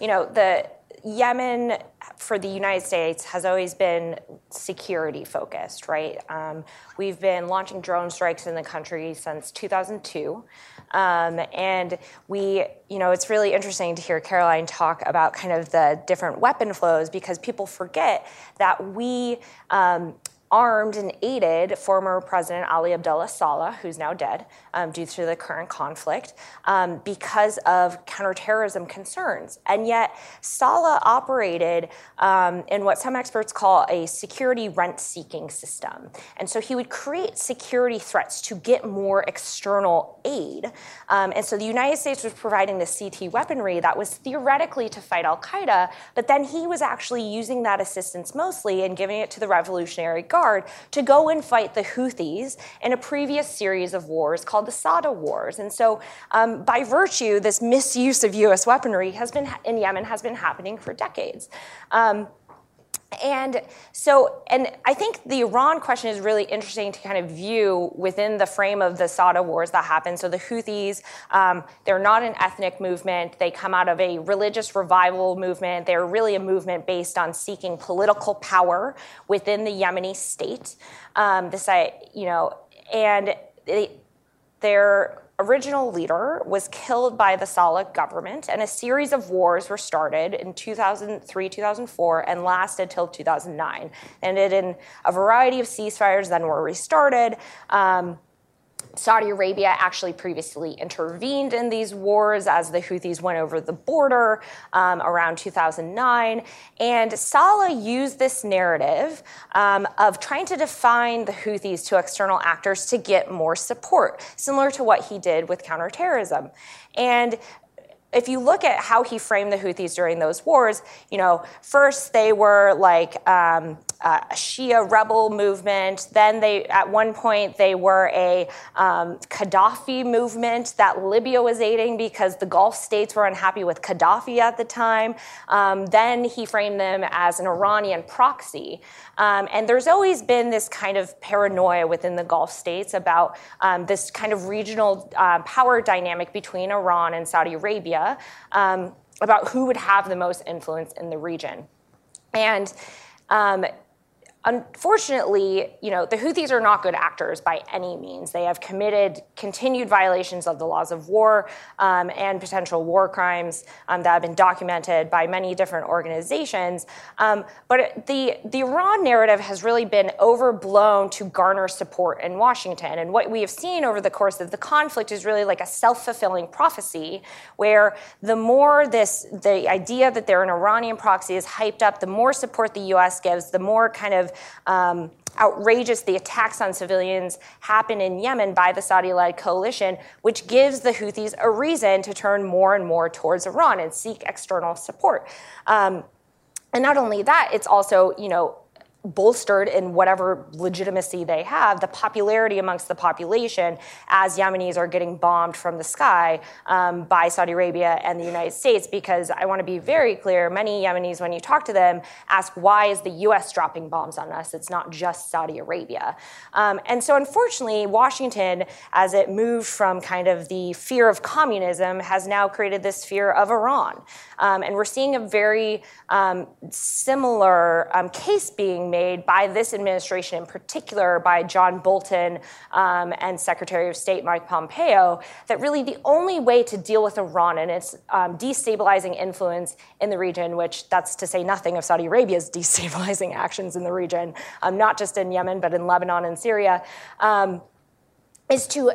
you know, the Yemen for the United States has always been security focused, right? Um, we've been launching drone strikes in the country since 2002. Um, and we, you know, it's really interesting to hear Caroline talk about kind of the different weapon flows because people forget that we, um, armed and aided former President Ali Abdullah Saleh, who's now dead um, due to the current conflict, um, because of counterterrorism concerns. And yet, Saleh operated um, in what some experts call a security rent seeking system. And so he would create security threats to get more external aid. Um, and so the United States was providing the CT weaponry that was theoretically to fight Al Qaeda, but then he was actually using that assistance mostly and giving it to the Revolutionary Guard to go and fight the Houthis in a previous series of wars called the Sada Wars. And so, um, by virtue, this misuse of U.S. weaponry has been in Yemen has been happening for decades. Um, and so, and I think the Iran question is really interesting to kind of view within the frame of the Sada wars that happened. So the Houthis, um, they're not an ethnic movement. They come out of a religious revival movement. They're really a movement based on seeking political power within the Yemeni state. Um, this, I, you know, and they, they're original leader was killed by the Saleh government, and a series of wars were started in 2003, 2004, and lasted till 2009. Ended in a variety of ceasefires, then were restarted. Um, Saudi Arabia actually previously intervened in these wars as the Houthis went over the border um, around 2009. And Saleh used this narrative um, of trying to define the Houthis to external actors to get more support, similar to what he did with counterterrorism. And if you look at how he framed the Houthis during those wars, you know, first they were like um, a Shia rebel movement. Then they, at one point, they were a um, Gaddafi movement that Libya was aiding because the Gulf states were unhappy with Gaddafi at the time. Um, then he framed them as an Iranian proxy. Um, and there's always been this kind of paranoia within the Gulf states about um, this kind of regional uh, power dynamic between Iran and Saudi Arabia um, about who would have the most influence in the region. And um, Unfortunately, you know, the Houthis are not good actors by any means. They have committed continued violations of the laws of war um, and potential war crimes um, that have been documented by many different organizations. Um, but the, the Iran narrative has really been overblown to garner support in Washington. And what we have seen over the course of the conflict is really like a self-fulfilling prophecy where the more this, the idea that they're an Iranian proxy is hyped up, the more support the US gives, the more kind of um, outrageous the attacks on civilians happen in Yemen by the Saudi led coalition, which gives the Houthis a reason to turn more and more towards Iran and seek external support. Um, and not only that, it's also, you know, bolstered in whatever legitimacy they have, the popularity amongst the population as Yemenis are getting bombed from the sky um, by Saudi Arabia and the United States. Because I want to be very clear many Yemenis, when you talk to them, ask, why is the US dropping bombs on us? It's not just Saudi Arabia. Um, and so, unfortunately, Washington, as it moved from kind of the fear of communism, has now created this fear of Iran. Um, and we're seeing a very um, similar um, case being made by this administration, in particular by John Bolton um, and Secretary of State Mike Pompeo, that really the only way to deal with Iran and its um, destabilizing influence in the region, which that's to say nothing of Saudi Arabia's *laughs* destabilizing actions in the region, um, not just in Yemen, but in Lebanon and Syria, is to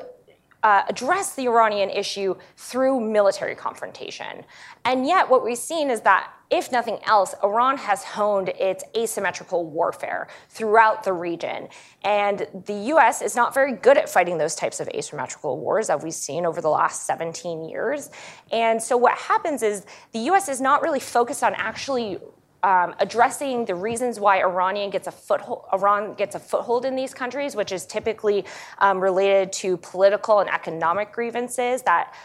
uh, address the Iranian issue through military confrontation. And yet, what we've seen is that if nothing else, Iran has honed its asymmetrical warfare throughout the region. And the US is not very good at fighting those types of asymmetrical wars that we've seen over the last 17 years. And so what happens is the US is not really focused on actually um, addressing the reasons why Iranian gets a foothold, Iran gets a foothold in these countries, which is typically um, related to political and economic grievances that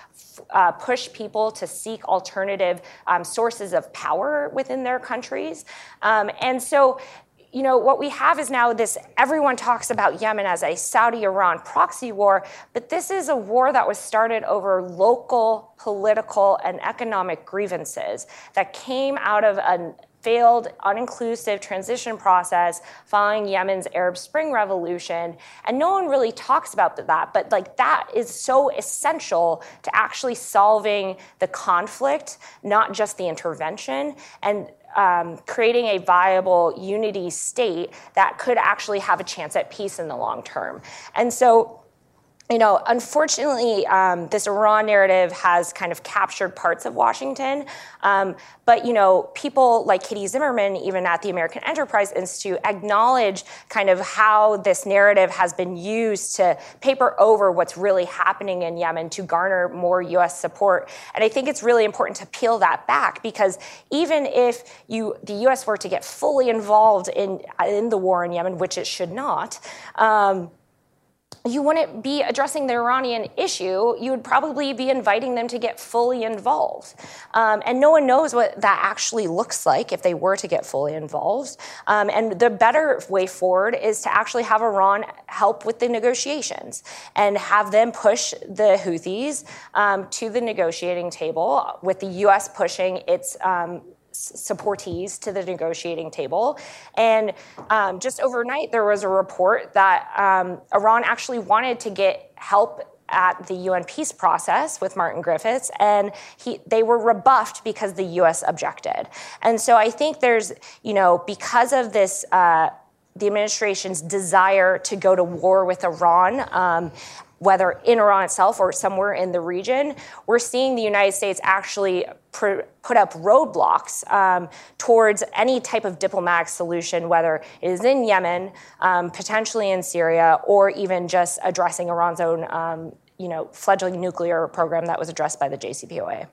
uh, push people to seek alternative um, sources of power within their countries. Um, and so you know, what we have is now this everyone talks about Yemen as a Saudi Iran proxy war, but this is a war that was started over local political and economic grievances that came out of a failed, uninclusive transition process following Yemen's Arab Spring revolution. And no one really talks about that, but like that is so essential to actually solving the conflict, not just the intervention. And um, creating a viable unity state that could actually have a chance at peace in the long term. And so you know, unfortunately, um, this Iran narrative has kind of captured parts of Washington. Um, but, you know, people like Katie Zimmerman, even at the American Enterprise Institute, acknowledge kind of how this narrative has been used to paper over what's really happening in Yemen to garner more U.S. support. And I think it's really important to peel that back because even if you, the U.S. were to get fully involved in, in the war in Yemen, which it should not, um, you wouldn't be addressing the Iranian issue. You would probably be inviting them to get fully involved. Um, and no one knows what that actually looks like if they were to get fully involved. Um, and the better way forward is to actually have Iran help with the negotiations and have them push the Houthis um, to the negotiating table, with the U.S. pushing its um, supportees to the negotiating table. And um, just overnight, there was a report that um, Iran actually wanted to get help at the UN peace process with Martin Griffiths, and he, they were rebuffed because the US objected. And so I think there's, you know, because of this. Uh, the administration's desire to go to war with Iran um, whether in Iran itself or somewhere in the region, we're seeing the United States actually pr- put up roadblocks um, towards any type of diplomatic solution, whether it is in Yemen, um, potentially in Syria, or even just addressing Iran's own, um, you know, fledgling nuclear program that was addressed by the JCPOA.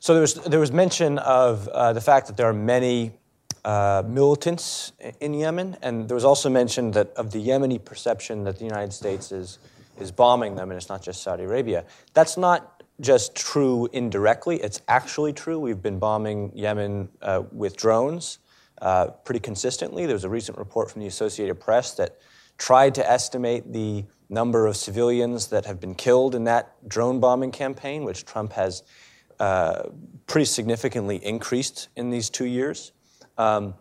So there was there was mention of uh, the fact that there are many uh, militants in Yemen, and there was also mention that of the Yemeni perception that the United States is is bombing them, and it's not just Saudi Arabia. That's not just true indirectly, it's actually true. We've been bombing Yemen uh, with drones uh, pretty consistently. There was a recent report from the Associated Press that tried to estimate the number of civilians that have been killed in that drone bombing campaign, which Trump has uh, pretty significantly increased in these two years. Um,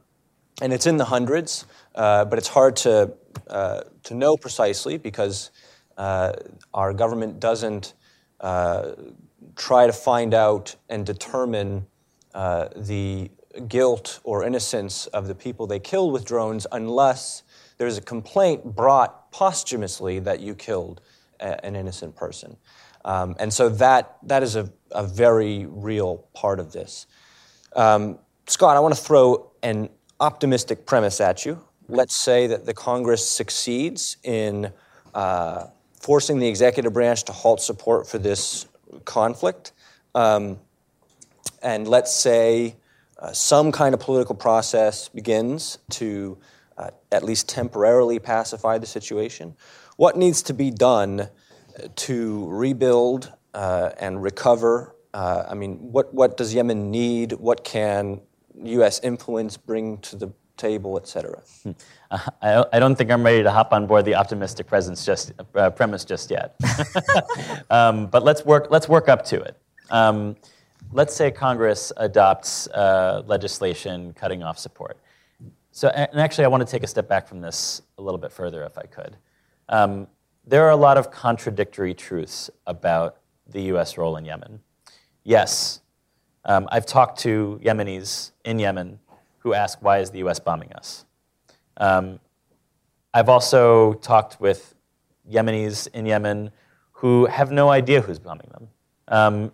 and it's in the hundreds, uh, but it's hard to, uh, to know precisely because uh, our government doesn't uh, try to find out and determine uh, the guilt or innocence of the people they killed with drones unless there's a complaint brought posthumously that you killed a, an innocent person. Um, and so that, that is a, a very real part of this. Um, Scott, I want to throw an optimistic premise at you. Let's say that the Congress succeeds in uh, forcing the executive branch to halt support for this conflict. Um, and let's say uh, some kind of political process begins to uh, at least temporarily pacify the situation. What needs to be done to rebuild uh, and recover? Uh, I mean, what, what does Yemen need? What can U.S. influence bring to the table, etc. Hmm. I, I, don't think I'm ready to hop on board the optimistic presence just, uh, premise just yet. *laughs* *laughs* um, but let's work, let's work up to it. Um, let's say Congress adopts uh, legislation cutting off support. So, and actually, I want to take a step back from this a little bit further, if I could. Um, there are a lot of contradictory truths about the U.S. role in Yemen. Yes, um, I've talked to Yemenis in Yemen who ask, why is the U.S. bombing us? Um, I've also talked with Yemenis in Yemen who have no idea who's bombing them. Um,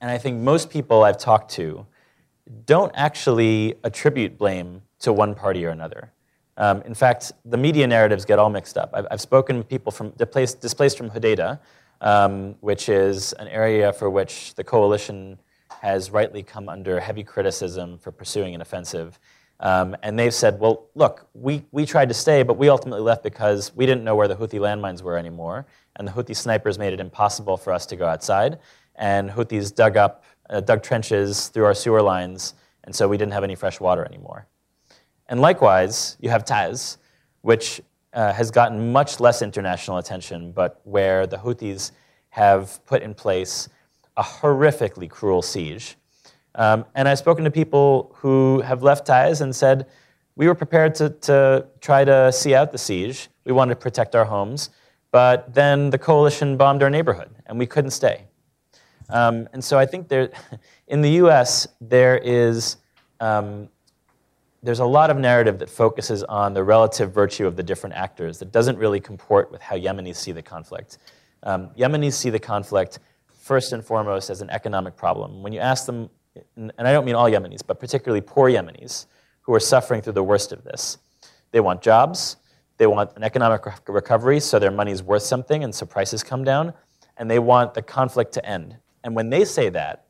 and I think most people I've talked to don't actually attribute blame to one party or another. Um, in fact, the media narratives get all mixed up. I've, I've spoken to people from displaced, displaced from Hodeidah, um, which is an area for which the coalition has rightly come under heavy criticism for pursuing an offensive. Um, and they've said, well, look, we, we tried to stay, but we ultimately left because we didn't know where the Houthi landmines were anymore. And the Houthi snipers made it impossible for us to go outside. And Houthis dug up, uh, dug trenches through our sewer lines, and so we didn't have any fresh water anymore. And likewise, you have Taiz, which uh, has gotten much less international attention, but where the Houthis have put in place a horrifically cruel siege. Um, and I've spoken to people who have left Taiz and said, we were prepared to, to try to see out the siege. We wanted to protect our homes, but then the coalition bombed our neighborhood, and we couldn't stay. Um, and so I think there, *laughs* in the U.S., there is um, there's a lot of narrative that focuses on the relative virtue of the different actors that doesn't really comport with how Yemenis see the conflict. Um, Yemenis see the conflict first and foremost as an economic problem. When you ask them, and I don't mean all Yemenis, but particularly poor Yemenis who are suffering through the worst of this, they want jobs, they want an economic recovery so their money is worth something and so prices come down, and they want the conflict to end. And when they say that,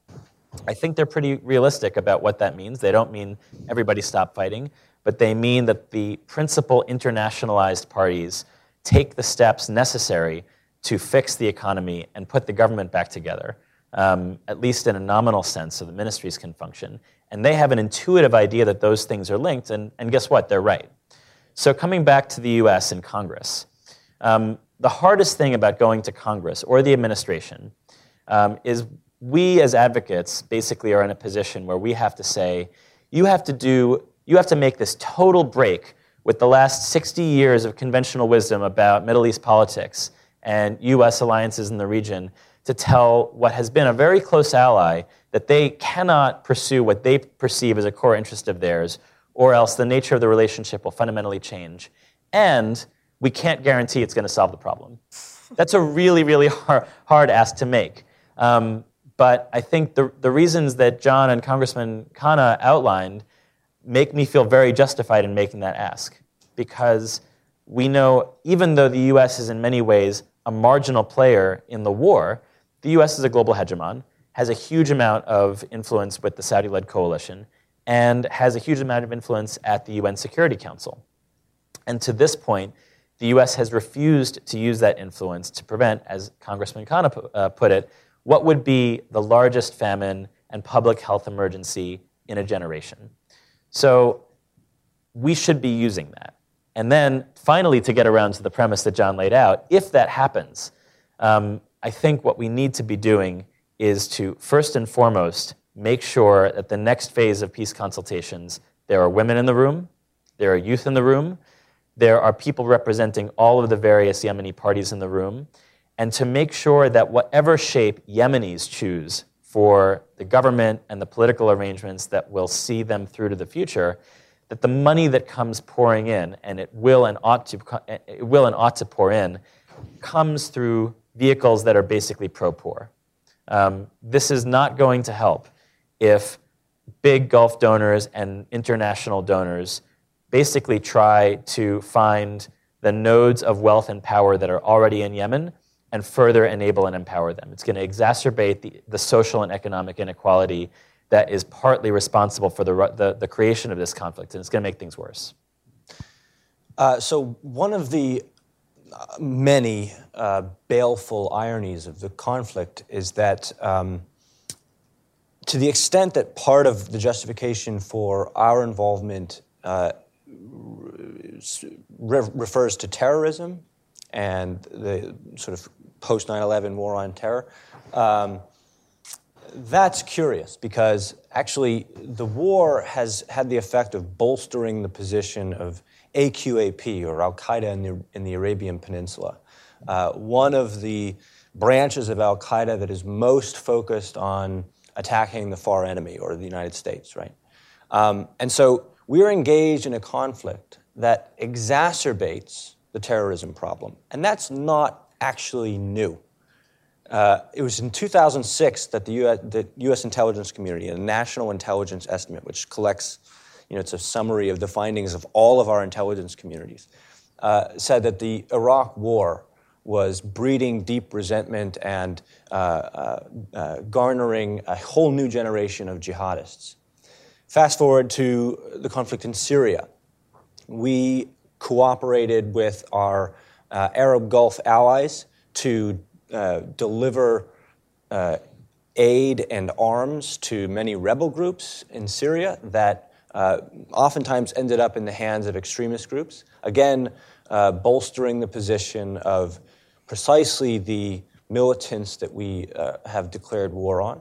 I think they're pretty realistic about what that means. They don't mean everybody stop fighting, but they mean that the principal internationalized parties take the steps necessary to fix the economy and put the government back together, um, at least in a nominal sense, so the ministries can function. And they have an intuitive idea that those things are linked, and, and guess what? They're right. So, coming back to the US and Congress, um, the hardest thing about going to Congress or the administration um, is we as advocates basically are in a position where we have to say, you have to do, you have to make this total break with the last 60 years of conventional wisdom about Middle East politics and US alliances in the region to tell what has been a very close ally that they cannot pursue what they perceive as a core interest of theirs, or else the nature of the relationship will fundamentally change. And we can't guarantee it's going to solve the problem. That's a really, really hard, hard ask to make. Um, but I think the, the reasons that John and Congressman Khanna outlined make me feel very justified in making that ask. Because we know, even though the US is in many ways a marginal player in the war, the US is a global hegemon, has a huge amount of influence with the Saudi led coalition, and has a huge amount of influence at the UN Security Council. And to this point, the US has refused to use that influence to prevent, as Congressman Khanna uh, put it, what would be the largest famine and public health emergency in a generation. So we should be using that. And then finally, to get around to the premise that John laid out, if that happens, um, I think what we need to be doing is to first and foremost make sure that the next phase of peace consultations, there are women in the room, there are youth in the room, there are people representing all of the various Yemeni parties in the room, and to make sure that whatever shape Yemenis choose for the government and the political arrangements that will see them through to the future, that the money that comes pouring in, and it will and ought to, it will and ought to pour in, comes through vehicles that are basically pro-poor. Um, this is not going to help if big Gulf donors and international donors basically try to find the nodes of wealth and power that are already in Yemen and further enable and empower them. It's going to exacerbate the, the social and economic inequality that is partly responsible for the, the, the creation of this conflict, and it's going to make things worse. Uh, so, one of the uh, many uh, baleful ironies of the conflict is that, um, to the extent that part of the justification for our involvement uh, re- refers to terrorism and the sort of post 9 11 war on terror. Um, that's curious because actually the war has had the effect of bolstering the position of AQAP or Al Qaeda in the, in the Arabian Peninsula. Uh, one of the branches of Al Qaeda that is most focused on attacking the far enemy or the United States, right? Um, and so we're engaged in a conflict that exacerbates the terrorism problem. And that's not actually new. Uh, it was in 2006 that the US, the US, intelligence community, a national intelligence estimate, which collects, you know, it's a summary of the findings of all of our intelligence communities, uh, said that the Iraq war was breeding deep resentment and uh, uh, uh garnering a whole new generation of jihadists. Fast forward to the conflict in Syria. We cooperated with our uh, Arab Gulf allies to uh, deliver uh, aid and arms to many rebel groups in Syria that uh, oftentimes ended up in the hands of extremist groups. Again, uh, bolstering the position of precisely the militants that we uh, have declared war on.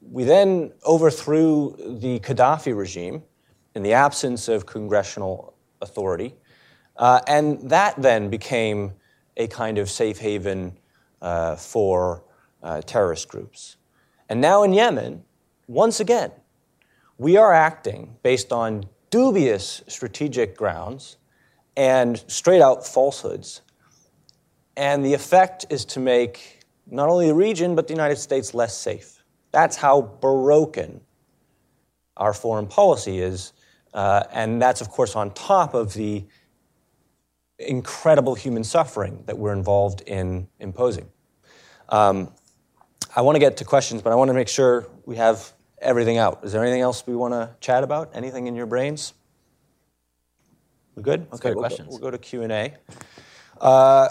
We then overthrew the Gaddafi regime in the absence of congressional authority, and that then became a kind of safe haven uh, for uh, terrorist groups. And now in Yemen, once again, we are acting based on dubious strategic grounds and straight out falsehoods. And the effect is to make not only the region, but the United States less safe. That's how broken our foreign policy is. Uh, and that's, of course, on top of the incredible human suffering that we're involved in imposing. Um, I want to get to questions, but I want to make sure we have everything out. Is there anything else we want to chat about? Anything in your brains? We good? Okay, we'll questions. Go, we'll go to Q and A. Uh,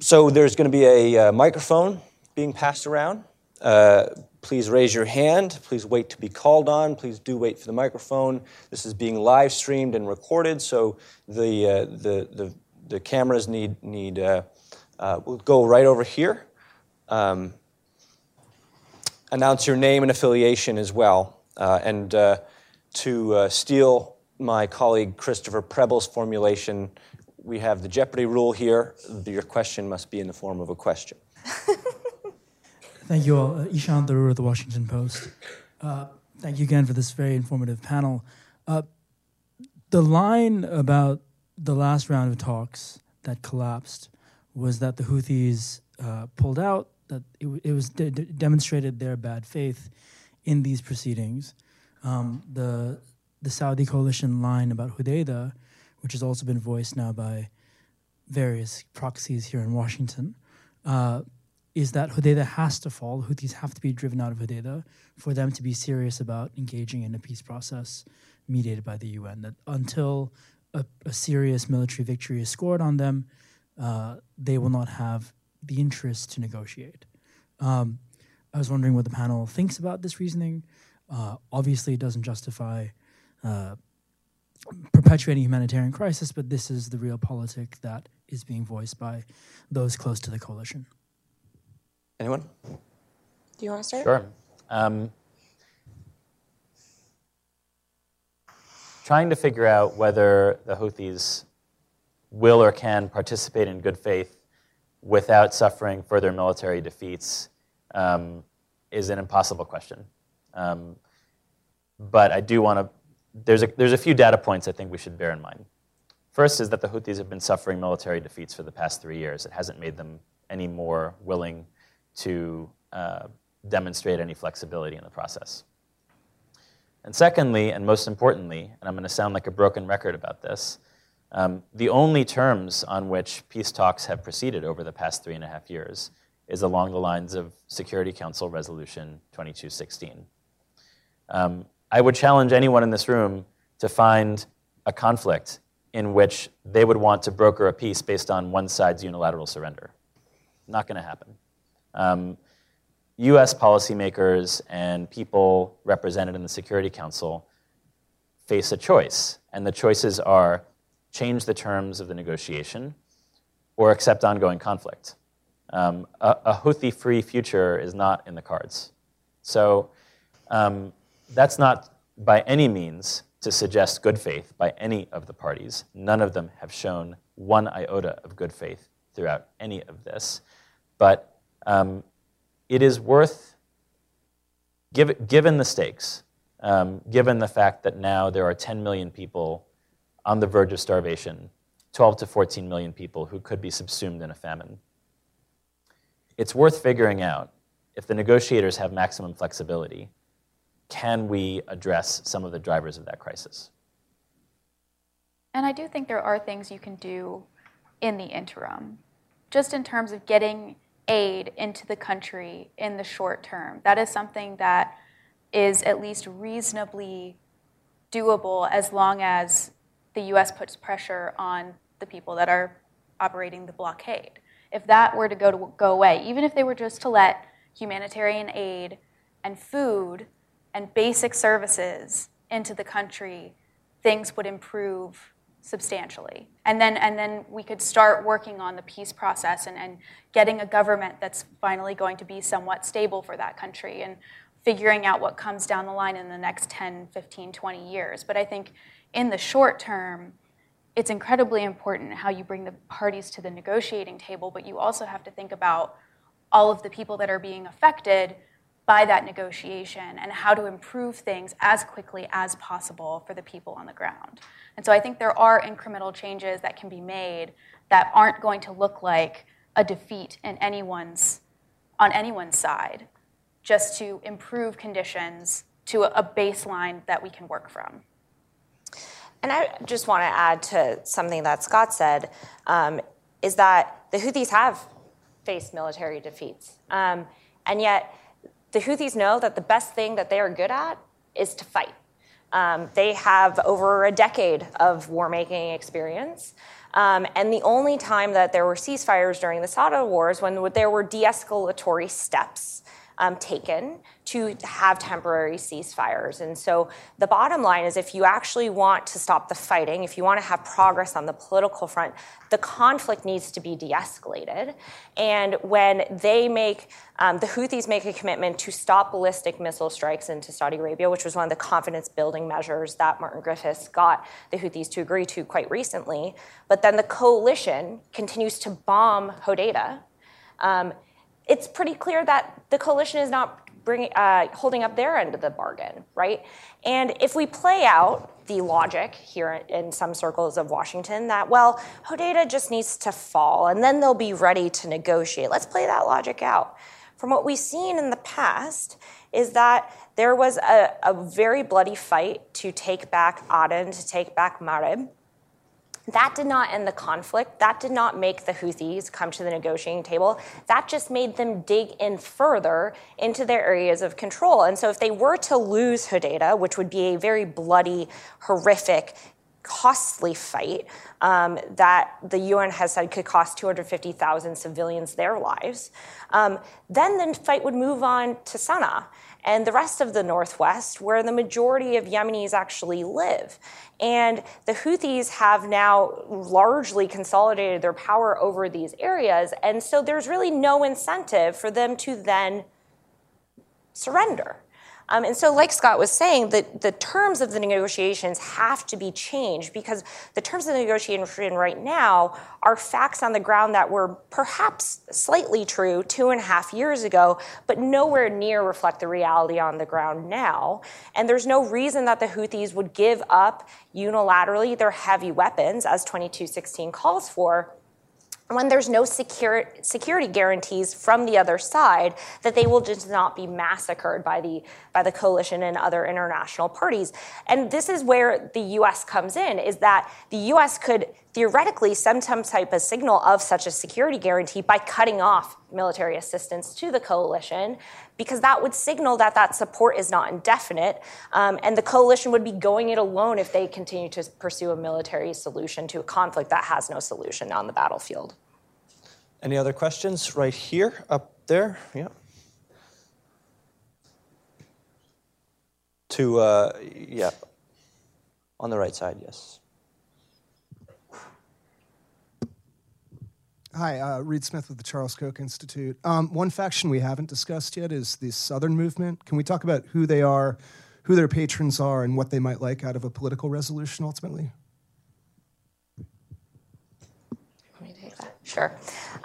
so there's going to be a uh, microphone being passed around. Uh, please raise your hand. Please wait to be called on. Please do wait for the microphone. This is being live streamed and recorded, so the uh, the, the the cameras need need. Uh, uh, we'll go right over here. Um, announce your name and affiliation as well. Uh, and uh, to uh, steal my colleague Christopher Preble's formulation, we have the Jeopardy rule here. Your question must be in the form of a question. *laughs* Thank you all. Uh, Ishan Tharoor of the Washington Post. Uh, thank you again for this very informative panel. Uh, the line about the last round of talks that collapsed was that the Houthis uh, pulled out, that it, it was de- de- demonstrated their bad faith in these proceedings. Um, the the Saudi coalition line about Hudaydah, which has also been voiced now by various proxies here in Washington, uh, is that Hudaydah has to fall. Houthis have to be driven out of Hudaydah for them to be serious about engaging in a peace process mediated by the UN. That until a, a serious military victory is scored on them, uh, they will not have the interest to negotiate. Um, I was wondering what the panel thinks about this reasoning. Uh, obviously, it doesn't justify uh, perpetuating humanitarian crisis, but this is the realpolitik that is being voiced by those close to the coalition. Anyone? Do you want to start? Sure. Um, trying to figure out whether the Houthis will or can participate in good faith without suffering further military defeats um, is an impossible question. Um, but I do want to, there's a, there's a few data points I think we should bear in mind. First is that the Houthis have been suffering military defeats for the past three years. It hasn't made them any more willing to uh, demonstrate any flexibility in the process. And secondly, and most importantly, and I'm going to sound like a broken record about this, um, the only terms on which peace talks have proceeded over the past three and a half years is along the lines of Security Council Resolution 2216. Um, I would challenge anyone in this room to find a conflict in which they would want to broker a peace based on one side's unilateral surrender. Not going to happen. Um, US policymakers and people represented in the Security Council face a choice, and the choices are change the terms of the negotiation or accept ongoing conflict. Um, a, a Houthi free future is not in the cards. So um, that's not by any means to suggest good faith by any of the parties. None of them have shown one iota of good faith throughout any of this. But um, it is worth, give, given the stakes, um, given the fact that now there are 10 million people on the verge of starvation, 12 to 14 million people who could be subsumed in a famine. It's worth figuring out if the negotiators have maximum flexibility, can we address some of the drivers of that crisis? And I do think there are things you can do in the interim, just in terms of getting aid into the country in the short term. That is something that is at least reasonably doable as long as the US puts pressure on the people that are operating the blockade. If that were to go, to go away, even if they were just to let humanitarian aid and food and basic services into the country, things would improve substantially. And then, and then we could start working on the peace process and, and getting a government that's finally going to be somewhat stable for that country and figuring out what comes down the line in the next 10, 15, 20 years. But I think in the short term, it's incredibly important how you bring the parties to the negotiating table, but you also have to think about all of the people that are being affected by that negotiation and how to improve things as quickly as possible for the people on the ground. And so I think there are incremental changes that can be made that aren't going to look like a defeat in anyone's on anyone's side, just to improve conditions to a baseline that we can work from. And I just want to add to something that Scott said um, is that the Houthis have faced military defeats. Um, and yet, the Houthis know that the best thing that they are good at is to fight. Um, they have over a decade of war making experience. Um, and the only time that there were ceasefires during the Sada Wars when there were de escalatory steps um, taken to have temporary ceasefires. And so the bottom line is if you actually want to stop the fighting, if you want to have progress on the political front, the conflict needs to be de escalated. And when they make, um, the Houthis make a commitment to stop ballistic missile strikes into Saudi Arabia, which was one of the confidence building measures that Martin Griffiths got the Houthis to agree to quite recently. But then the coalition continues to bomb Hodeidah. Um, it's pretty clear that the coalition is not uh, holding up their end of the bargain, right? And if we play out the logic here in some circles of Washington that, well, Hodeidah just needs to fall and then they'll be ready to negotiate. Let's play that logic out. From what we've seen in the past is that there was a, a very bloody fight to take back Aden, to take back Marib. That did not end the conflict. That did not make the Houthis come to the negotiating table. That just made them dig in further into their areas of control. And so, if they were to lose Hodeidah, which would be a very bloody, horrific, costly fight um, that the UN has said could cost 250,000 civilians their lives, um, then the fight would move on to Sana'a and the rest of the Northwest, where the majority of Yemenis actually live. And the Houthis have now largely consolidated their power over these areas. And so there's really no incentive for them to then surrender. Um, and so, like Scott was saying, the, the terms of the negotiations have to be changed because the terms of the negotiation right now are facts on the ground that were perhaps slightly true two and a half years ago, but nowhere near reflect the reality on the ground now. And there's no reason that the Houthis would give up unilaterally their heavy weapons, as 2216 calls for when there's no secure, security guarantees from the other side that they will just not be massacred by the by the coalition and other international parties. And this is where the US comes in is that the US could theoretically send some type of signal of such a security guarantee by cutting off military assistance to the coalition because that would signal that that support is not indefinite um, and the coalition would be going it alone if they continue to pursue a military solution to a conflict that has no solution on the battlefield any other questions right here up there yeah to uh, yeah on the right side yes Hi, uh, Reed Smith with the Charles Koch Institute. Um, one faction we haven't discussed yet is the Southern Movement. Can we talk about who they are, who their patrons are, and what they might like out of a political resolution ultimately? Let me take that. Sure.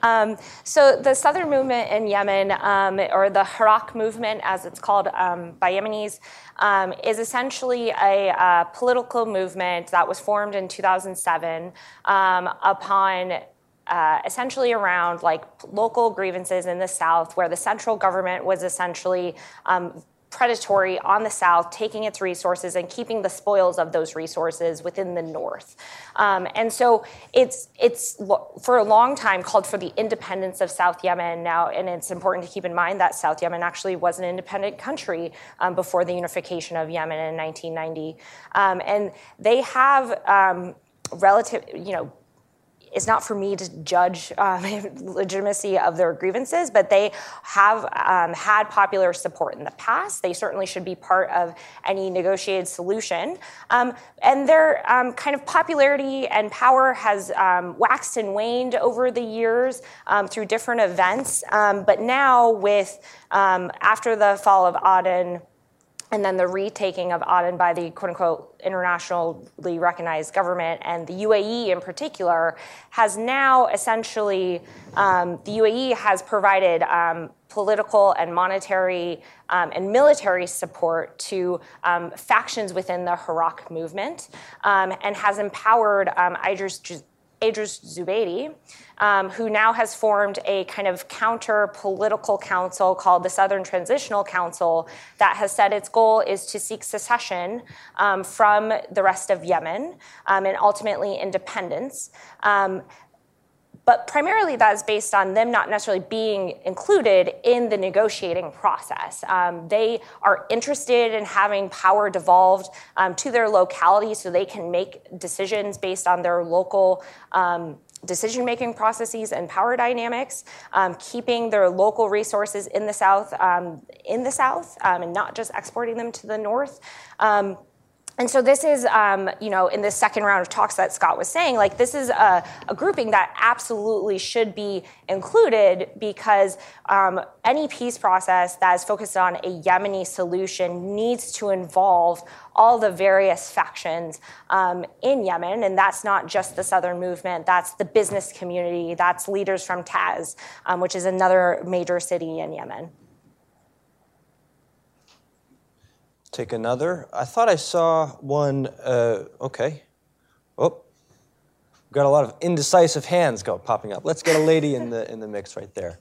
Um, so the Southern Movement in Yemen, um, or the Hirak Movement, as it's called um, by Yemenis, um, is essentially a uh, political movement that was formed in 2007 um, upon uh, essentially around like local grievances in the South, where the central government was essentially um, predatory on the South, taking its resources and keeping the spoils of those resources within the North. Um, and so it's it's for a long time called for the independence of South Yemen now, and it's important to keep in mind that South Yemen actually was an independent country um, before the unification of Yemen in 1990, um, and they have um, relative, you know it's not for me to judge um, *laughs* legitimacy of their grievances, but they have um, had popular support in the past. They certainly should be part of any negotiated solution. Um, and their um, kind of popularity and power has um, waxed and waned over the years um, through different events. but now, with after the fall of Aden, and then the retaking of Aden by the quote unquote internationally recognized government. And the UAE in particular has now essentially, um, the UAE has provided um, political and monetary um, and military support to um, factions within the Hirak movement um, and has empowered um, Idris Idris Zubaydi, um, who now has formed a kind of counter political council called the Southern Transitional Council that has said its goal is to seek secession um, from the rest of Yemen um, and ultimately independence. Um, but primarily that is based on them not necessarily being included in the negotiating process. Um, they are interested in having power devolved um, to their locality so they can make decisions based on their local. Um, decision making processes and power dynamics, um, keeping their local resources in the South um, in the South um, and not just exporting them to the North. And so this is, um, you know, in the second round of talks that Scott was saying, like this is a, a grouping that absolutely should be included because um, any peace process that is focused on a Yemeni solution needs to involve all the various factions um, in Yemen, and that's not just the Southern Movement. That's the business community. That's leaders from Taiz, um, which is another major city in Yemen. Take another. I thought I saw one. Uh, okay. Oh, got a lot of indecisive hands go popping up. Let's get a lady in the in the mix right there.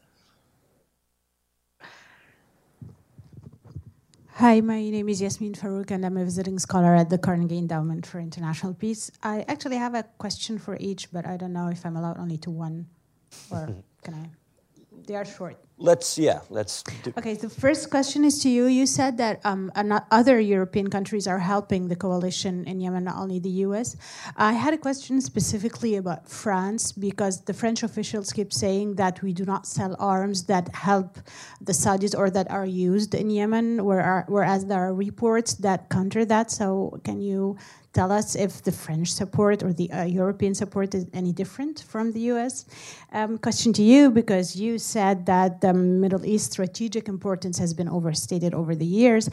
Hi, my name is Yasmin Farouk, and I'm a visiting scholar at the Carnegie Endowment for International Peace. I actually have a question for each, but I don't know if I'm allowed only to one, or *laughs* can I? They are short. Let's yeah. Let's. Do. Okay. The first question is to you. You said that um, other European countries are helping the coalition in Yemen, not only the U.S. I had a question specifically about France because the French officials keep saying that we do not sell arms that help the Saudis or that are used in Yemen, whereas there are reports that counter that. So can you tell us if the French support or the uh, European support is any different from the US. Um, question to you, because you said that the Middle East strategic importance has been overstated over the years.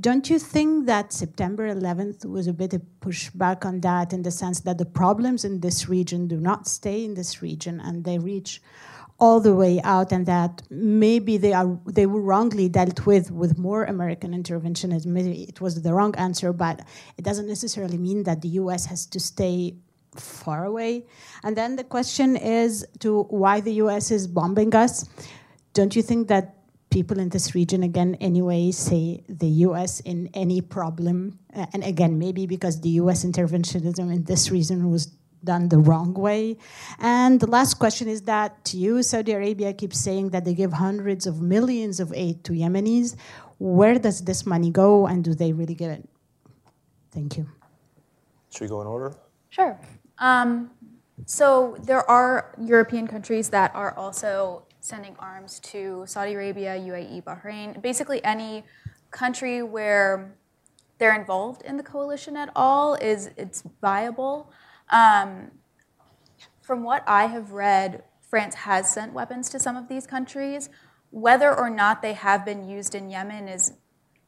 Don't you think that September 11th was a bit of pushback on that in the sense that the problems in this region do not stay in this region and they reach all the way out and that maybe they are they were wrongly dealt with with more American interventionism. Maybe it was the wrong answer, but it doesn't necessarily mean that the US has to stay far away. And then the question is to why the US is bombing us. Don't you think that people in this region again anyway say the US in any problem and again maybe because the US interventionism in this region was done the wrong way? And the last question is that to you, Saudi Arabia keeps saying that they give hundreds of millions of aid to Yemenis. Where does this money go, and do they really get it? Thank you. Should we go in order? Sure. Um, so there are European countries that are also sending arms to Saudi Arabia, UAE, Bahrain, basically any country where they're involved in the coalition at all is it's viable. Um, from what I have read, France has sent weapons to some of these countries. Whether or not they have been used in Yemen is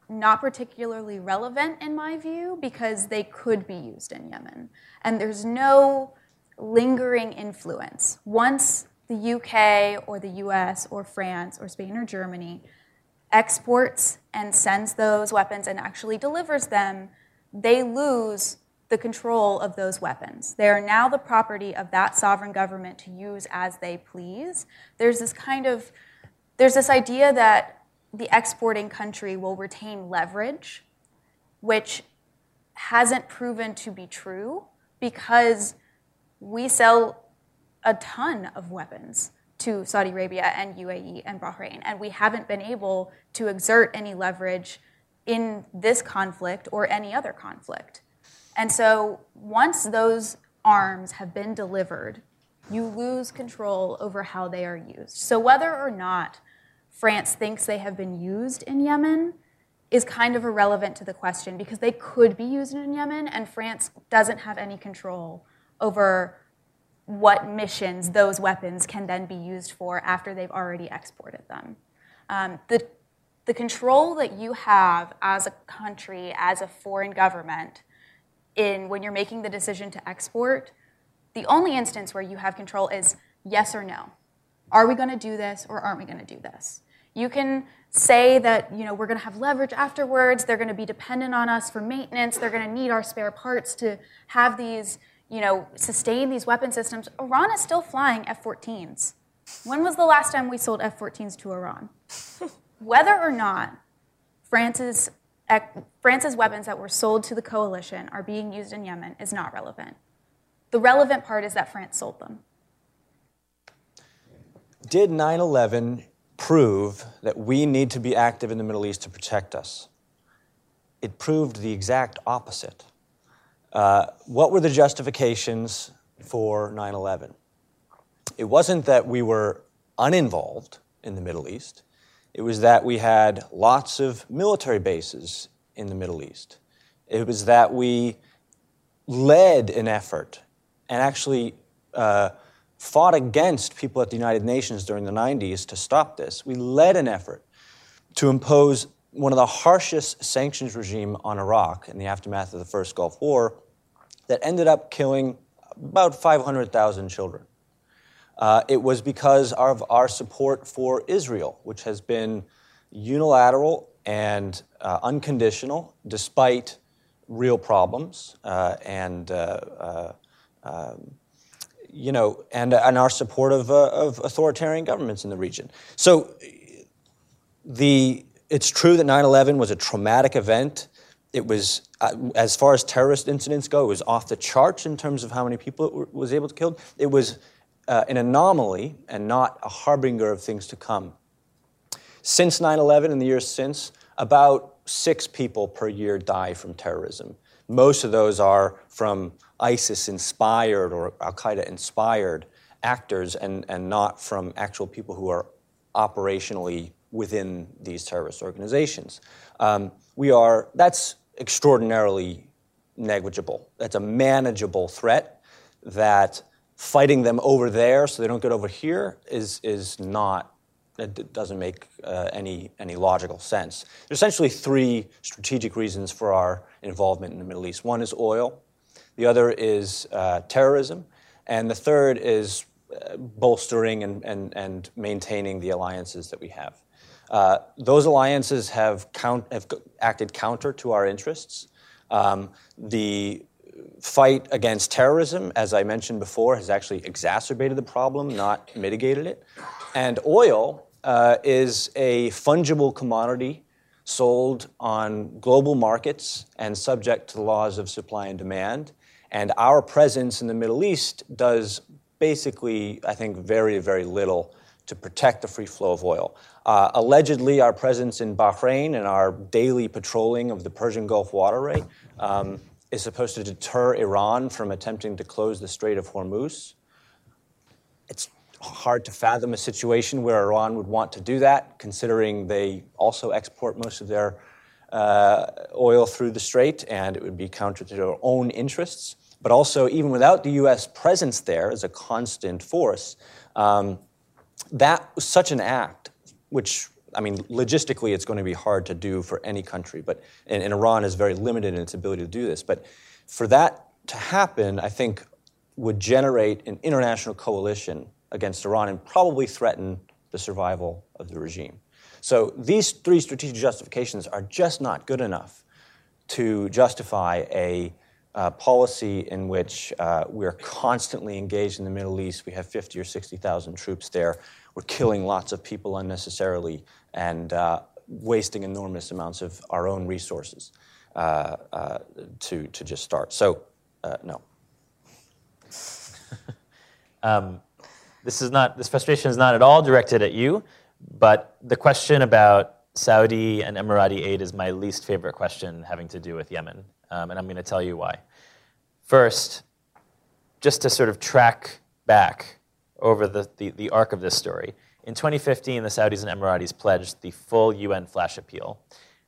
not particularly relevant in my view because they could be used in Yemen. And there's no lingering influence. Once the UK or the US or France or Spain or Germany exports and sends those weapons and actually delivers them, they lose the control of those weapons. They are now the property of that sovereign government to use as they please. There's this kind of there's this idea that the exporting country will retain leverage, which hasn't proven to be true because we sell a ton of weapons to Saudi Arabia and UAE and Bahrain, and we haven't been able to exert any leverage in this conflict or any other conflict. And so once those arms have been delivered you lose control over how they are used. So, whether or not France thinks they have been used in Yemen is kind of irrelevant to the question because they could be used in Yemen, and France doesn't have any control over what missions those weapons can then be used for after they've already exported them. Um, the, the control that you have as a country, as a foreign government, in when you're making the decision to export, the only instance where you have control is yes or no. Are we going to do this or aren't we going to do this? You can say that you know we're going to have leverage afterwards. They're going to be dependent on us for maintenance. They're going to need our spare parts to have these you know sustain these weapon systems. Iran is still flying F-14s. When was the last time we sold F-14s to Iran? *laughs* Whether or not France's France's weapons that were sold to the coalition are being used in Yemen is not relevant. The relevant part is that France sold them. Did 9 11 prove that we need to be active in the Middle East to protect us? It proved the exact opposite. Uh, what were the justifications for 9 11? It wasn't that we were uninvolved in the Middle East, it was that we had lots of military bases in the Middle East. It was that we led an effort and actually uh, fought against people at the United Nations during the 90s to stop this. We led an effort to impose one of the harshest sanctions regime on Iraq in the aftermath of the first Gulf War that ended up killing about 500,000 children. Uh, it was because of our support for Israel, which has been unilateral and uh, unconditional despite real problems uh, and uh, uh, um, you know, and, and our support of, uh, of authoritarian governments in the region. So the, it's true that 9 11 was a traumatic event. It was, as far as terrorist incidents go, it was off the charts in terms of how many people it was able to kill. It was uh, an anomaly and not a harbinger of things to come. Since 9 11 and the years since, about six people per year die from terrorism. Most of those are from ISIS inspired or Al Qaeda inspired actors and, and not from actual people who are operationally within these terrorist organizations. Um, we are, that's extraordinarily negligible. That's a manageable threat that fighting them over there so they don't get over here is, is not it doesn't make uh, any, any logical sense. There's essentially three strategic reasons for our involvement in the Middle East. One is oil, the other is uh, terrorism, and the third is uh, bolstering and, and, and maintaining the alliances that we have. Uh, those alliances have, count, have acted counter to our interests. Um, the fight against terrorism, as I mentioned before, has actually exacerbated the problem, not mitigated it. And oil uh, is a fungible commodity sold on global markets and subject to the laws of supply and demand. And our presence in the Middle East does basically, I think, very, very little to protect the free flow of oil. Uh, allegedly, our presence in Bahrain and our daily patrolling of the Persian Gulf waterway um, is supposed to deter Iran from attempting to close the Strait of Hormuz. It's hard to fathom a situation where Iran would want to do that, considering they also export most of their uh, oil through the strait, and it would be counter to their own interests. But also, even without the U.S. presence there as a constant force, um, that such an act, which I mean, logistically, it's going to be hard to do for any country, but and, and Iran is very limited in its ability to do this. But for that to happen, I think would generate an international coalition against Iran and probably threaten the survival of the regime. So these three strategic justifications are just not good enough to justify a uh, policy in which uh, we're constantly engaged in the Middle East. We have 50 or 60,000 troops there. We're killing lots of people unnecessarily and uh, wasting enormous amounts of our own resources uh, uh, to, to just start. So, no. *laughs* um, this is not this frustration is not at all directed at you, but the question about Saudi and Emirati aid is my least favorite question having to do with Yemen, um, and I'm going to tell you why. First, just to sort of track back, over the, the, the arc of this story. In 2015, the Saudis and Emiratis pledged the full UN flash appeal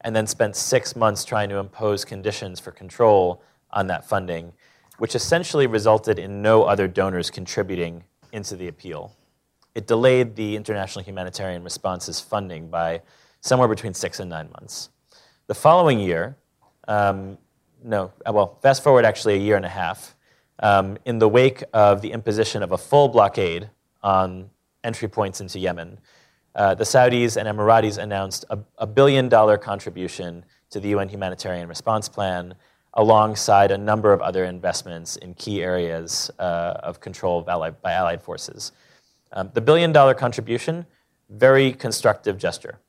and then spent six months trying to impose conditions for control on that funding, which essentially resulted in no other donors contributing into the appeal. It delayed the international humanitarian response's funding by somewhere between six and nine months. The following year, um, no, uh, well, fast forward actually a year and a half, um, in the wake of the imposition of a full blockade on entry points into Yemen, uh, the Saudis and Emiratis announced a, a, billion dollar contribution to the UN humanitarian response plan, alongside a number of other investments in key areas uh, of control allied, by allied forces. Um, the billion dollar contribution, very constructive gesture.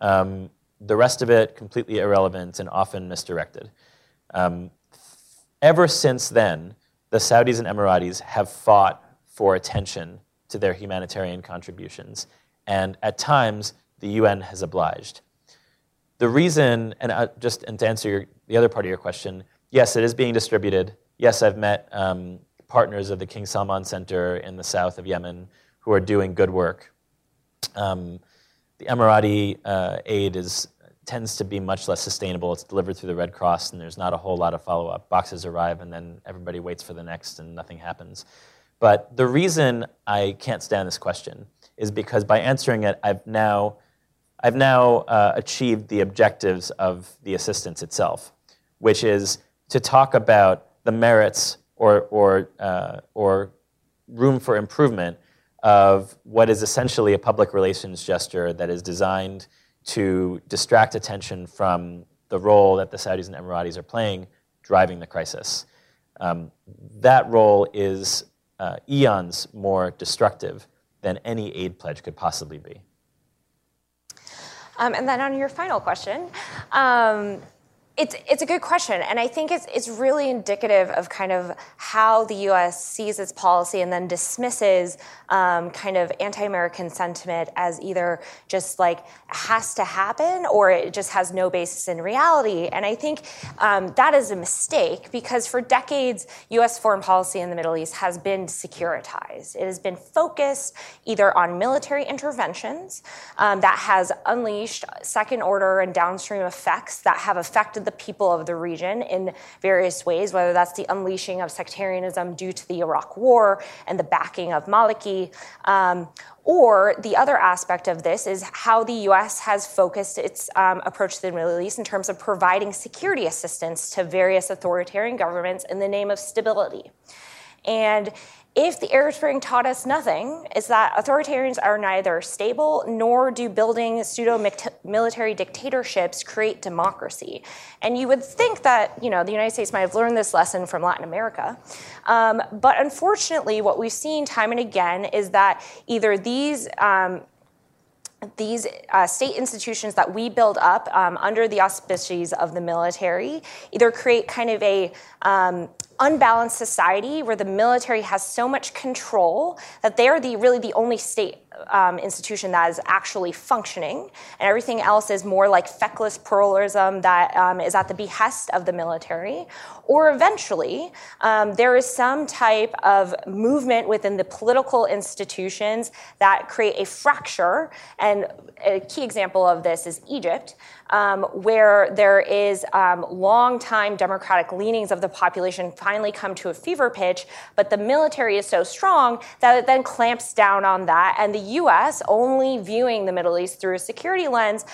Um, the rest of it, completely irrelevant and often misdirected. Um, ever since then, the Saudis and Emiratis have fought for attention to their humanitarian contributions, and at times the UN has obliged. The reason, and uh, just and to answer your, the other part of your question, yes, it is being distributed. Yes, I've met um, partners of the King Salman Center in the south of Yemen who are doing good work. Um, the Emirati uh, aid is tends to be much less sustainable. It's delivered through the Red Cross, and there's not a whole lot of follow up. Boxes arrive, and then everybody waits for the next, and nothing happens. But the reason I can't stand this question is because by answering it, I've now, I've now uh, achieved the objectives of the assistance itself, which is to talk about the merits or, or, uh, or room for improvement of what is essentially a public relations gesture that is designed to distract attention from the role that the Saudis and Emiratis are playing driving the crisis. Um, that role is uh, eons more destructive than any aid pledge could possibly be. Um, and then on your final question, um, it's, it's a good question, and I think it's, it's really indicative of kind of how the U.S. sees its policy and then dismisses um, kind of anti-American sentiment as either just like has to happen or it just has no basis in reality. And I think um, that is a mistake because for decades, U.S. foreign policy in the Middle East has been securitized. It has been focused either on military interventions um, that has unleashed second order and downstream effects that have affected the the people of the region in various ways, whether that's the unleashing of sectarianism due to the Iraq War and the backing of Maliki. Um, or the other aspect of this is how the US has focused its um, approach to the Middle East in terms of providing security assistance to various authoritarian governments in the name of stability. And if the Arab Spring taught us nothing, is that authoritarians are neither stable nor do building pseudo military dictatorships create democracy. And you would think that you know the United States might have learned this lesson from Latin America, um, but unfortunately, what we've seen time and again is that either these um, these uh, state institutions that we build up um, under the auspices of the military either create kind of a um, unbalanced society where the military has so much control that they are the really the only state um, institution that is actually functioning, and everything else is more like feckless pluralism that um, is at the behest of the military. Or eventually, um, there is some type of movement within the political institutions that create a fracture. And a key example of this is Egypt, um, where there is um, long-time democratic leanings of the population finally come to a fever pitch, but the military is so strong that it then clamps down on that, and the U.S. only viewing the Middle East through a security lens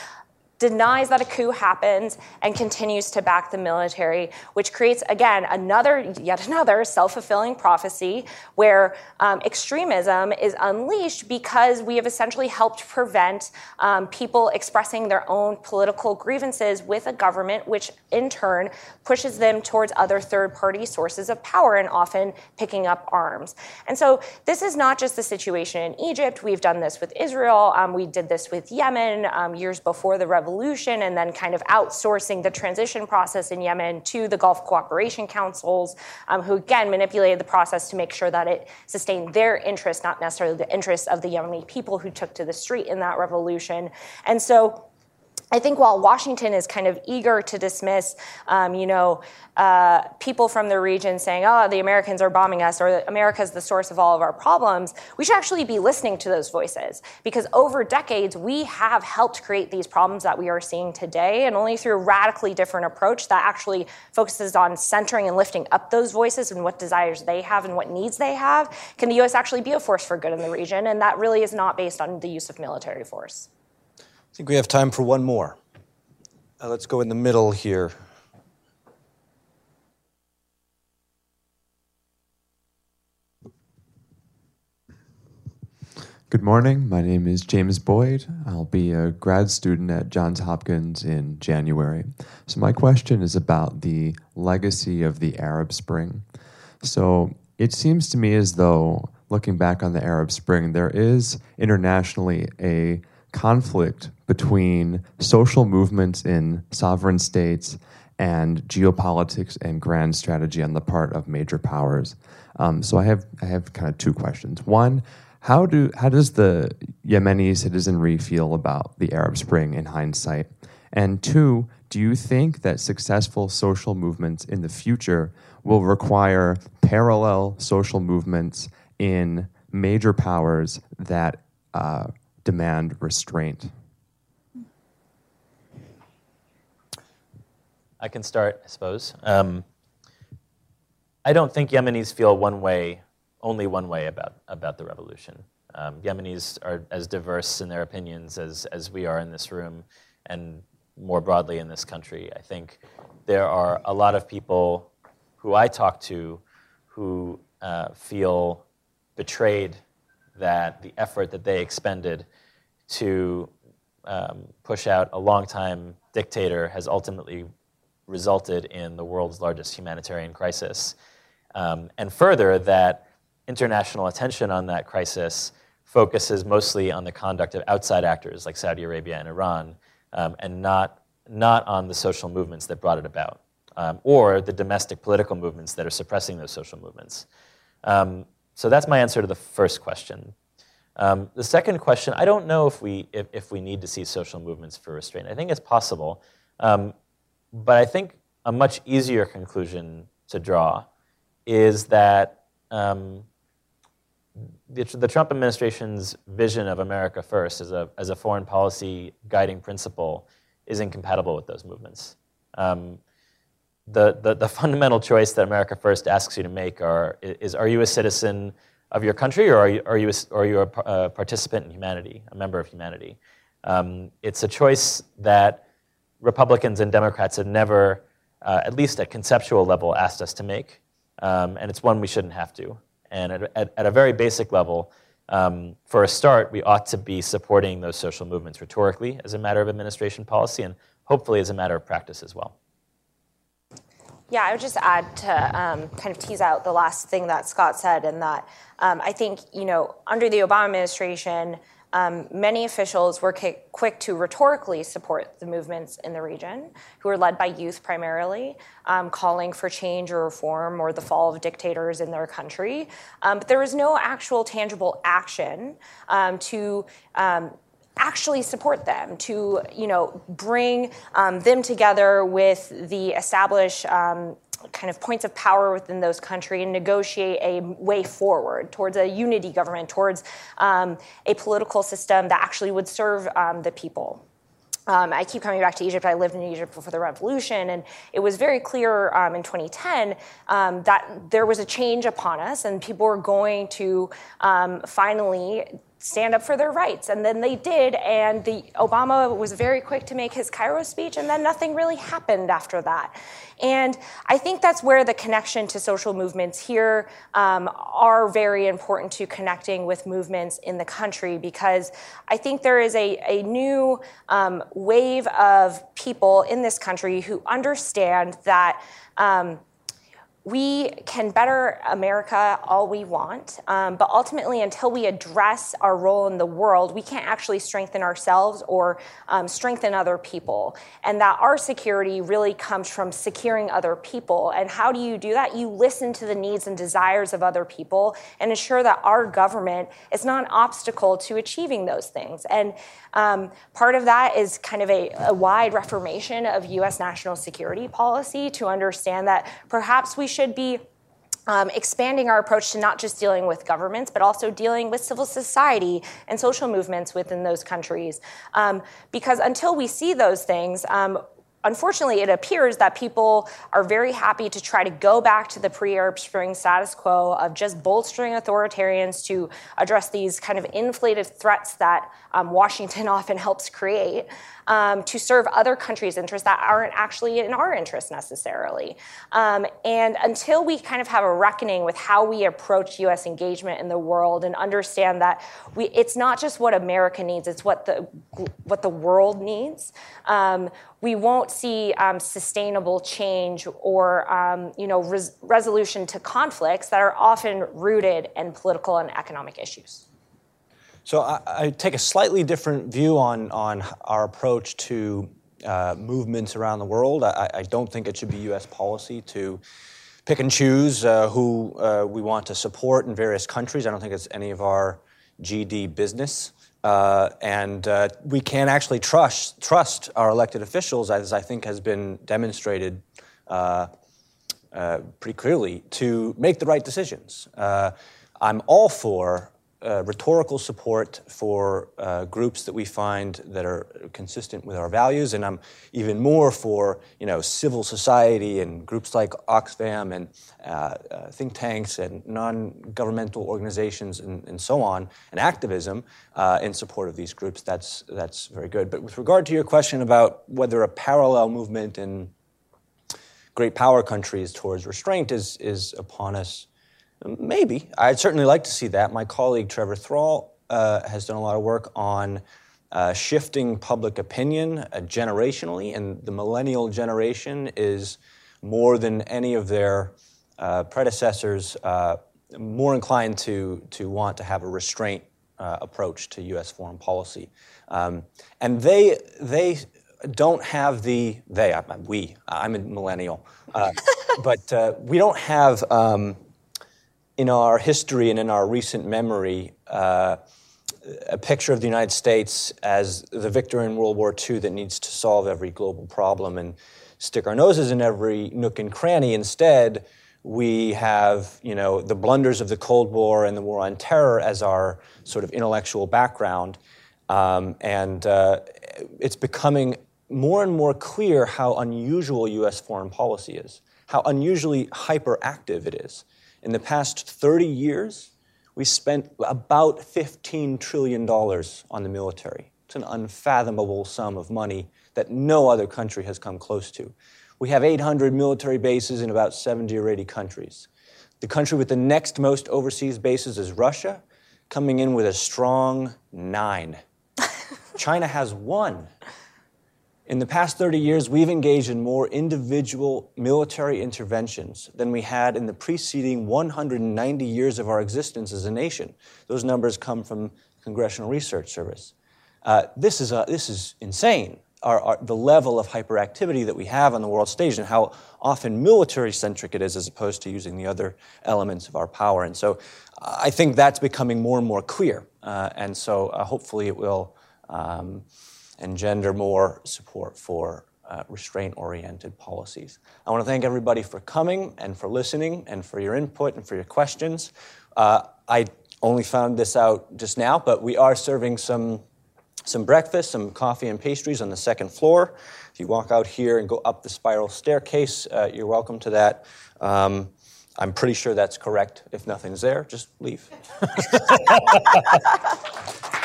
denies that a coup happened and continues to back the military, which creates, again, another, yet another self fulfilling prophecy where um, extremism is unleashed because we have essentially helped prevent um, people expressing their own political grievances with a government, which in turn pushes them towards other third party sources of power and often picking up arms. And so this is not just the situation in Egypt. We've done this with Israel. Um, we did this with Yemen um, years before the revolution revolution and then kind of outsourcing the transition process in Yemen to the Gulf Cooperation Councils, um, who again manipulated the process to make sure that it sustained their interests, not necessarily the interests of the Yemeni people who took to the street in that revolution. And so I think while Washington is kind of eager to dismiss, um, you know, uh, people from the region saying, "Oh, the Americans are bombing us," or "America is the source of all of our problems," we should actually be listening to those voices because over decades we have helped create these problems that we are seeing today, and only through a radically different approach that actually focuses on centering and lifting up those voices and what desires they have and what needs they have can the U.S. actually be a force for good in the region, and that really is not based on the use of military force. I think we have time for one more. Uh, let's go in the middle here. Good morning. My name is James Boyd. I'll be a grad student at Johns Hopkins in January. So, my question is about the legacy of the Arab Spring. So, it seems to me as though, looking back on the Arab Spring, there is internationally a conflict between social movements in sovereign states and geopolitics and grand strategy on the part of major powers. Um, so I have I have kind of two questions. One, how do how does the Yemeni citizenry feel about the Arab Spring in hindsight? And two, do you think that successful social movements in the future will require parallel social movements in major powers that uh, demand restraint? I can start, I suppose. Um, I don't think Yemenis feel one way, only one way about, about the revolution. Um, Yemenis are as diverse in their opinions as, as we are in this room and more broadly in this country. I think there are a lot of people who I talk to who uh, feel betrayed that the effort that they expended to um, push out a longtime dictator has ultimately resulted in the world's largest humanitarian crisis. Um, and further, that international attention on that crisis focuses mostly on the conduct of outside actors like Saudi Arabia and Iran, um, and not, not on the social movements that brought it about, um, or the domestic political movements that are suppressing those social movements. Um, so that's my answer to the first question. Um, the second question, I don't know if we, if, if, we need to see social movements for restraint. I think it's possible. Um, but I think a much easier conclusion to draw is that um, the, the, Trump administration's vision of America first as a, as a foreign policy guiding principle is incompatible with those movements. Um, the, the, the, fundamental choice that America First asks you to make are, is are you a citizen of your country, or are you, are you, a, are you a, a participant in humanity, a member of humanity? Um, it's a choice that Republicans and Democrats have never, uh, at least at conceptual level, asked us to make, um, and it's one we shouldn't have to. And at, at, at a very basic level, um, for a start, we ought to be supporting those social movements rhetorically as a matter of administration policy, and hopefully as a matter of practice as well. Yeah, I would just add to um, kind of tease out the last thing that Scott said, and that um, I think, you know, under the Obama administration, um, many officials were quick to rhetorically support the movements in the region, who were led by youth primarily, um, calling for change or reform or the fall of dictators in their country. Um, but there was no actual tangible action um, to actually support them to you know bring um, them together with the established um, kind of points of power within those countries and negotiate a way forward towards a unity government towards um, a political system that actually would serve um, the people um, I keep coming back to Egypt. I lived in Egypt before the revolution, and it was very clear um, in 2010 um, that there was a change upon us, and people were going to um, finally stand up for their rights. And then they did, and the Obama was very quick to make his Cairo speech, and then nothing really happened after that. And I think that's where the connection to social movements here um, are very important to connecting with movements in the country because I think there is a, a new um, wave of people in this country who understand that. Um, we can better America all we want, um, but ultimately, until we address our role in the world, we can't actually strengthen ourselves or um, strengthen other people. And that our security really comes from securing other people. And how do you do that? You listen to the needs and desires of other people and ensure that our government is not an obstacle to achieving those things. And um, part of that is kind of a, a wide reformation of US national security policy to understand that perhaps we should be um, expanding our approach to not just dealing with governments, but also dealing with civil society and social movements within those countries. Um, because until we see those things, um, unfortunately, it appears that people are very happy to try to go back to the pre Arab Spring status quo of just bolstering authoritarians to address these kind of inflated threats that um, Washington *laughs* often helps create um, to serve other countries' interests that aren't actually in our interest necessarily. Um, and until we kind of have a reckoning with how we approach U.S. engagement in the world and understand that we, it's not just what America needs, it's what the, what the world needs, um, we won't see um, sustainable change or um, you know, res- resolution to conflicts that are often rooted in political and economic issues. So I, I, take a slightly different view on, on our approach to uh, movements around the world. I, I, don't think it should be U.S. policy to pick and choose uh, who uh, we want to support in various countries. I don't think it's any of our GD business. Uh, and uh, we can actually trust, trust our elected officials, as I think has been demonstrated uh, pretty clearly, to make the right decisions. I'm all for uh, rhetorical support for uh, groups that we find that are consistent with our values, and I'm even more for you know civil society and groups like Oxfam and uh, uh think tanks and non-governmental organizations and, and, so on, and activism uh, in support of these groups. That's that's very good. But with regard to your question about whether a parallel movement in great power countries towards restraint is is upon us Maybe. I'd certainly like to see that. My colleague Trevor Thrall uh, has done a lot of work on uh, shifting public opinion uh, generationally, and the millennial generation is more than any of their uh, predecessors uh, more inclined to, to want to have a restraint uh, approach to U.S. foreign policy. Um, and they, they don't have the, they, I, we, I'm a millennial, *laughs* but we don't have. Um, in our history and in our recent memory uh, a picture of the United States as the victor in World War II that needs to solve every global problem and stick our noses in every nook and cranny. Instead, we have you know the blunders of the Cold War and the War on Terror as our sort of intellectual background, um, and uh, it's becoming more and more clear how unusual U.S. foreign policy is, how unusually hyperactive it is. In the past 30 years, we spent about $15 trillion on the military. It's an unfathomable sum of money that no other country has come close to. We have 800 military bases in about 70 or 80 countries. The country with the next most overseas bases is Russia, coming in with a strong nine. *laughs* China has one. In the past 30 years, we've engaged in more individual military interventions than we had in the preceding 190 years of our existence as a nation. Those numbers come from Congressional Research Service. Uh, this, is a, this is insane, our, our, the level of hyperactivity that we have on the world stage and how often military centric it is as opposed to using the other elements of our power. And so I think that's becoming more and more clear. Uh, and so uh, hopefully it will. Um, engender more support for uh, restraint oriented policies. I want to thank everybody for coming and for listening and for your input and for your questions. Uh, I only found this out just now, but we are serving some, some breakfast, some coffee and pastries on the second floor. If you walk out here and go up the spiral staircase, uh, you're welcome to that. Um, I'm pretty sure that's correct. If nothing's there, just leave. *laughs*